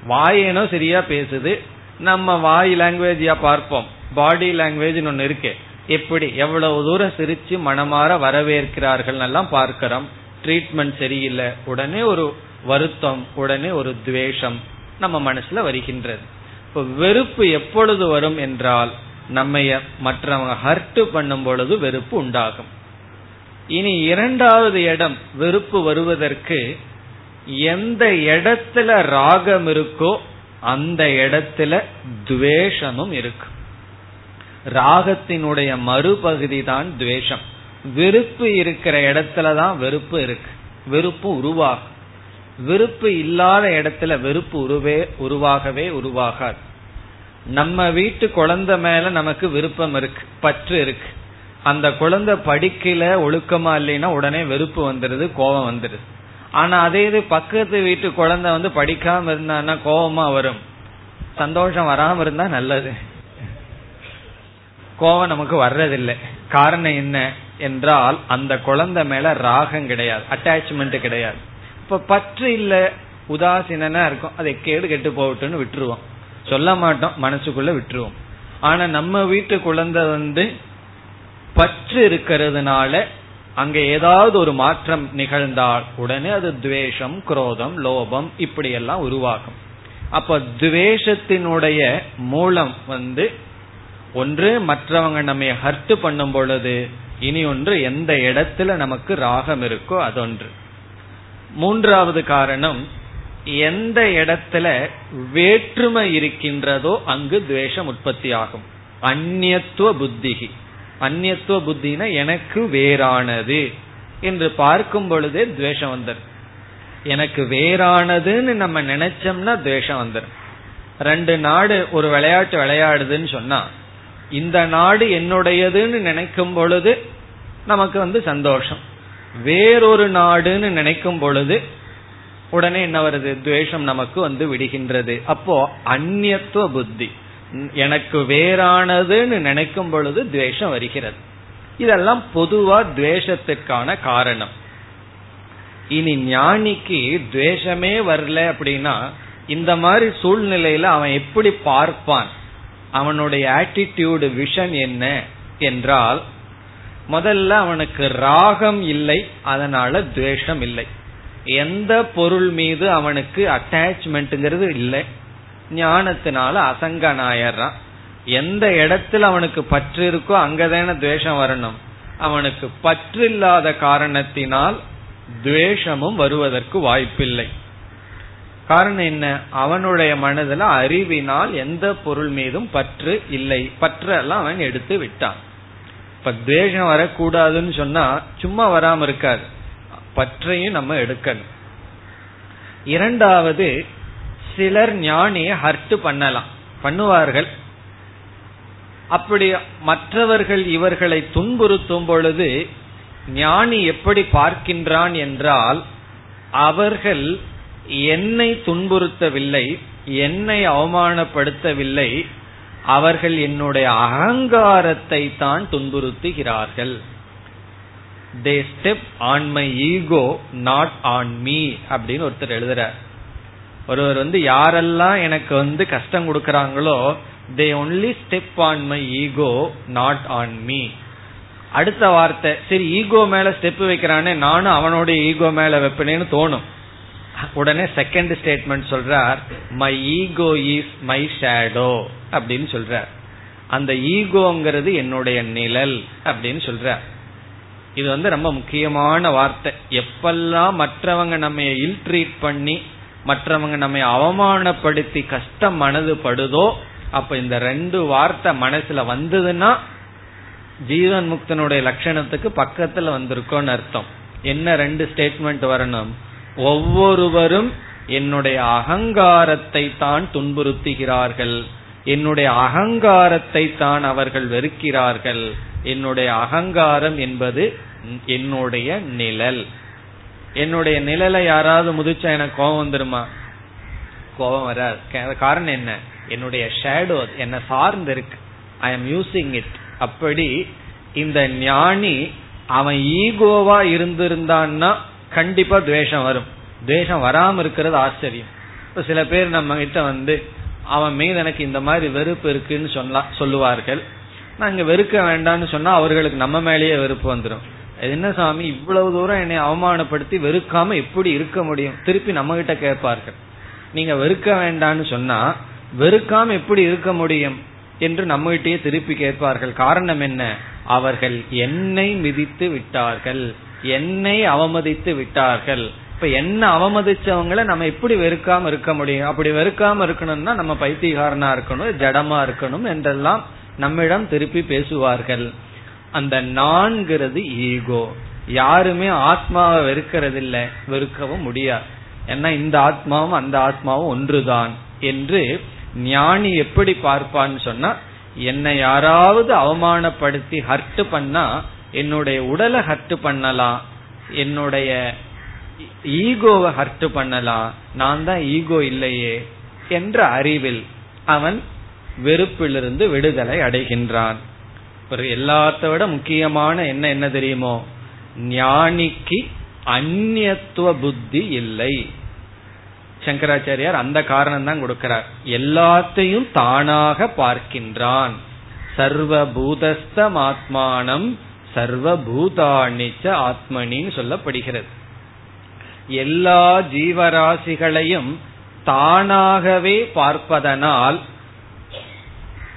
வாயேனோ சரியா பேசுது. நம்ம வாய் லாங்குவேஜா பார்ப்போம். பாடி லாங்குவேஜ் ஒன்னு இருக்கு. எப்படி? எவ்வளவு தூரம் சிரிச்சு மனமாற வரவேற்கிறார்கள் எல்லாம் பார்க்கிறோம். ட்ரீட்மெண்ட் சரியில்லை. உடனே ஒரு வருத்தம் உடனே ஒரு துவேஷம் நம்ம மனசுல வருகின்றது. இப்ப வெறுப்பு எப்பொழுது வரும் என்றால் நம்ம மற்றவங்க ஹர்ட் பண்ணும் பொழுது வெறுப்பு உண்டாகும். இனி இரண்டாவது இடம் வெறுப்பு வருவதற்கு எந்த இடத்துல ராகம் இருக்கோ அந்த இடத்துல துவேஷமும் இருக்கும். ராகத்தினுடைய மறுபகுதி தான் துவேஷம். வெறுப்பு இருக்கிற இடத்துல தான் வெறுப்பு இருக்கு. வெறுப்பு உருவாகும். வெறுப்பு இல்லாத இடத்துல வெறுப்பு உருவே உருவாகவே உருவாகாது. நம்ம வீட்டு குழந்தை மேல நமக்கு விருப்பம் இருக்கு பற்று இருக்கு. அந்த குழந்தை படிக்கல ஒழுக்கமா இல்லைன்னா உடனே வெறுப்பு வந்துடுது கோபம் வந்துடுது ஆனா அதே இது பக்கத்து வீட்டு குழந்தை வந்து படிக்காம இருந்தான்னா கோபமா வரும். சந்தோஷம் வராம இருந்தா நல்லது. கோபம் நமக்கு வர்றதில்லை. காரணம் என்ன என்றால் அந்த குழந்தை மேல ராகம் கிடையாது அட்டாச்மெண்ட் கிடையாது. இப்ப பற்று இல்ல உதாசீனா இருக்கும் அதை கேடு கெட்டு போகட்டும்னு விட்டுருவோம். சொல்ல மாட்டோம் மனசுக்குள்ள விட்டுருவோம். ஆனா நம்ம வீட்டு குழந்தை வந்து பற்று இருக்கிறதுனால அங்க ஏதாவது ஒரு மாற்றம் நிகழ்ந்தால் உடனே அது துவேஷம் குரோதம் லோபம் இப்படி எல்லாம் உருவாகும். அப்ப துவேஷத்தினுடைய மூலம் வந்து ஒன்று மற்றவங்க நம்ம ஹர்ட் பண்ணும் பொழுது இனி ஒன்று எந்த இடத்துல நமக்கு ராகம் இருக்கோ அதொன்று. மூன்றாவது காரணம் எந்த இடத்துல வேற்றுமை இருக்கின்றதோ அங்கு துவேஷம் உற்பத்தி ஆகும் அந்நியத்துவ புத்திகி அந்நியத்துவ புத்தினா எனக்கு வேறானது என்று பார்க்கும் பொழுதே துவேஷம் வந்துடும் எனக்கு வேறானதுன்னு நம்ம நினைச்சோம்னா துவேஷம் வந்துடும் ரெண்டு நாடு ஒரு விளையாட்டு விளையாடுதுன்னு சொன்னா இந்த நாடு என்னுடையதுன்னு நினைக்கும் பொழுது நமக்கு வந்து சந்தோஷம். வேறொரு நாடுன்னு நினைக்கும் பொழுது உடனே என்ன வருது? துவேஷம் நமக்கு வந்து விடுகின்றது. அப்போ அந்நியத்துவ புத்தி. எனக்கு வேறானதுன்னு நினைக்கும் பொழுது துவேஷம் வருகிறது. இதெல்லாம் பொதுவா துவேஷத்துக்கான காரணம். இனி ஞானிக்கு துவேஷமே வரல அப்படின்னா இந்த மாதிரி சூழ்நிலையில அவன் எப்படி பார்ப்பான்? அவனுடைய ஆட்டிடியூடு விஷன் என்ன என்றால் முதல்ல அவனுக்கு ராகம் இல்லை அதனால துவேஷம் இல்லை. எந்த பொருள் மீது அவனுக்கு அட்டாச்மெண்ட்ங்கிறது இல்லை. ஞானத்தினால அசங்கனாயறான் எந்த இடத்துல அவனுக்கு பற்று இருக்கோ அங்கதான துவேஷம் வரணும். அவனுக்கு பற்று இல்லாத காரணத்தினால் துவேஷமும் வருவதற்கு வாய்ப்பில்லை. காரணம் என்ன? அவனுடைய மனதுல அறிவினால் எந்த பொருள் மீதும் பற்று இல்லை. பற்றெல்லாம் அவன் எடுத்து விட்டான். இப்ப துவேஷம் வரக்கூடாதுன்னு சொன்னா சும்மா வராம இருக்காது. பற்றையும் நம்ம எடுக்கணும். இரண்டாவது சிலர் ஞானிய ஹர்ட் பண்ணலாம். பண்ணுவார்கள். அப்படி மற்றவர்கள் இவர்களை துன்புறுத்தும் பொழுது ஞானி எப்படி பார்க்கின்றான் என்றால் அவர்கள் என்னை துன்புறுத்தவில்லை என்னை அவமானப்படுத்தவில்லை அவர்கள் என்னுடைய அகங்காரத்தை தான் துன்புறுத்துகிறார்கள். They step on my ego not on me அப்படின்னு ஒருத்தர் எழுதுறார். ஒருவர் வந்து யாரெல்லாம் எனக்கு வந்து கஷ்டம் கொடுக்கறாங்களோ they only step on my ego not on me அடுத்த வார்த்தை சரி ஈகோ மேல ஸ்டெப் வைக்கிறானே நானும் அவனோட ஈகோ மேல வைப்பனேன்னு தோணும். உடனே செகண்ட் ஸ்டேட்மெண்ட் சொல்றார் my ego is my shadow அப்படின்னு சொல்றார். அந்த ஈகோங்கிறது என்னுடைய நிழல் அப்படின்னு சொல்றார். இது வந்து ரொம்ப முக்கியமான வார்த்தை. எப்பெல்லாம் மற்றவங்க நம்ம இல் ட்ரீட் பண்ணி மற்றவங்க நம்ம அவமானப்படுத்தி கஷ்டம் மனது படுதோ அப்ப இந்த ரெண்டு வார்த்தை மனசுல வந்ததுன்னா ஜீவன் முக்தனுடைய லட்சணத்துக்கு பக்கத்துல வந்திருக்கோன்னு அர்த்தம். என்ன ரெண்டு ஸ்டேட்மெண்ட் வரணும்? ஒவ்வொருவரும் என்னுடைய அகங்காரத்தை தான் துன்புறுத்துகிறார்கள். என்னுடைய அகங்காரத்தை தான் அவர்கள் வெறுக்கிறார்கள். என்னுடைய அகங்காரம் என்பது என்னுடைய நிழல். என்னுடைய நிழலை யாராவது முதிச்சா எனக்கு கோபம் வந்துருமா? கோபம் வராது. காரணம் என்ன? என்னுடைய ஷேடோ என்ன சார்ந்து இருக்கு. ஐ எம் யூசிங் இட் அப்படி இந்த ஞானி அவன் ஈகோவா இருந்திருந்தான்னா கண்டிப்பா துவேஷம் வரும். துவேஷம் வராம இருக்கிறது ஆச்சரியம். இப்ப சில பேர் நம்ம கிட்ட வந்து அவன் மீது எனக்கு இந்த மாதிரி வெறுப்பு இருக்குன்னு சொன்னா சொல்லுவார்கள். நாங்க வெறுக்க வேண்டாம்னு சொன்னா அவர்களுக்கு நம்ம மேலேயே வெறுப்பு வந்துடும் என்ன சாமி? இவ்வளவு தூரம் என்னை அவமானப்படுத்தி வெறுக்காம எப்படி இருக்க முடியும்? திருப்பி நம்ம கிட்ட கேட்பார்கள். நீங்க வெறுக்க வேண்டாம்னு சொன்னா வெறுக்காம எப்படி இருக்க முடியும் என்று நம்மகிட்டயே திருப்பி கேட்பார்கள். காரணம் என்ன? அவர்கள் என்னை மிதித்து விட்டார்கள். என்னை அவமதித்து விட்டார்கள். இப்ப என்ன அவமதிச்சவங்களை நம்ம எப்படி வெறுக்காம இருக்க முடியும்? அப்படி வெறுக்காம இருக்கணும்னா நம்ம பைத்தியகாரனா இருக்கணும் ஜடமா இருக்கணும் என்றெல்லாம் நம்மிடம் திருப்பி பேசுவார்கள். அந்த நான்கிறது ஈகோ. யாருமே ஆத்மாவை வெறுக்கிறது இல்லை வெறுக்கவும் முடியாது. ஏன்னா இந்த ஆத்மாவும் அந்த ஆத்மாவும் ஒன்றுதான் என்று ஞானி எப்படி பார்ப்பான்னு சொன்னா என்னை யாராவது அவமானப்படுத்தி ஹர்ட் பண்ணா என்னுடைய உடலை ஹர்ட் பண்ணலாம் என்னுடைய ஈகோவை ஹர்ட் பண்ணலாம். நான் தான் ஈகோ இல்லையே என்ற அறிவில் அவன் வெறுப்பிலிருந்து விடுதலை அடைகின்றான். எல்லாத்த விட முக்கியமான என்ன என்ன தெரியுமோ? ஞானிக்கு அந்நியத்துவ புத்தி இல்லை. சங்கராச்சாரியார் அந்த காரணம் தான் கொடுக்கிறார். எல்லாத்தையும் தானாக பார்க்கின்றான். சர்வ பூதஸ்தமாத்மானம் சர்வ பூதாணிச்ச ஆத்மனின்னு சொல்லப்படுகிறது. எல்லா ஜீவராசிகளையும் தானாகவே பார்ப்பதனால்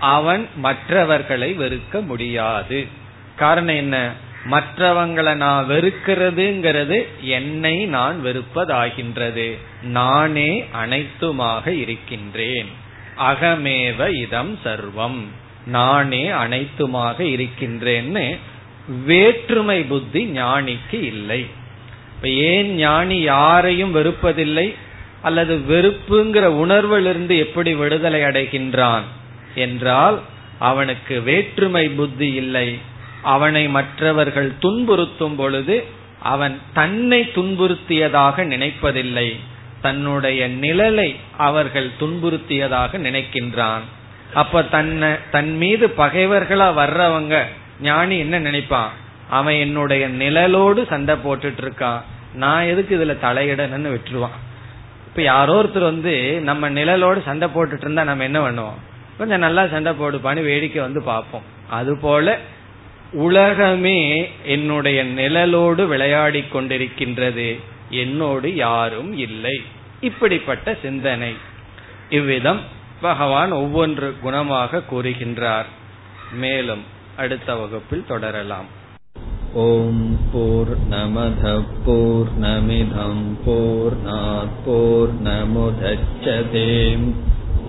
அவன் மற்றவர்களை வெறுக்க முடியாது. காரணம் என்ன? மற்றவங்களை நான் வெறுக்கிறதுங்கிறது என்னை நான் வெறுப்பதாகின்றது. நானே அனைத்துமாக இருக்கின்றேன். அகமேவ இதம் சர்வம். நானே அனைத்துமாக இருக்கின்றேன்னு வேற்றுமை புத்தி ஞானிக்கு இல்லை. இப்ப ஏன் ஞானி யாரையும் வெறுப்பதில்லை? அல்லது வெறுப்புங்கிற உணர்விலிருந்து எப்படி விடுதலை அடைகின்றான்? என்றால் அவனுக்கு வேற்றுமை புத்தி இல்லை. அவனை மற்றவர்கள் துன்புறுத்தும் பொழுது அவன் தன்னை துன்புறுத்தியதாக நினைப்பதில்லை. தன்னுடைய நிழலை அவர்கள் துன்புறுத்தியதாக நினைக்கின்றான். அப்ப தன்னை தன் மீது பகைவர்களா வர்றவங்க ஞானி என்ன நினைப்பான்? அவன் என்னுடைய நிழலோடு சண்டை போட்டுட்டு இருக்கான் நான் எதுக்கு இதுல தலையிடணும்னு விட்டுருவான். இப்ப யாரோ ஒருத்தர் வந்து நம்ம நிழலோடு சண்டை போட்டுட்டு இருந்தா நம்ம என்ன பண்ணுவோம்? கொஞ்சம் நல்லா சண்டை போடுப்பான்னு வேடிக்கை வந்து பார்ப்போம். அது போல உலகமே என்னுடைய நிழலோடு விளையாடி கொண்டிருக்கின்றது. என்னோடு யாரும் இல்லை. இப்படிப்பட்ட சிந்தனை. இவ்விதம் பகவான் ஒவ்வொன்று குணமாக கூறுகின்றார். மேலும் அடுத்த வகுப்பில் தொடரலாம். ஓம் போர் நமத போர் நமிதம் போர் போர் நமுதச்சதேம்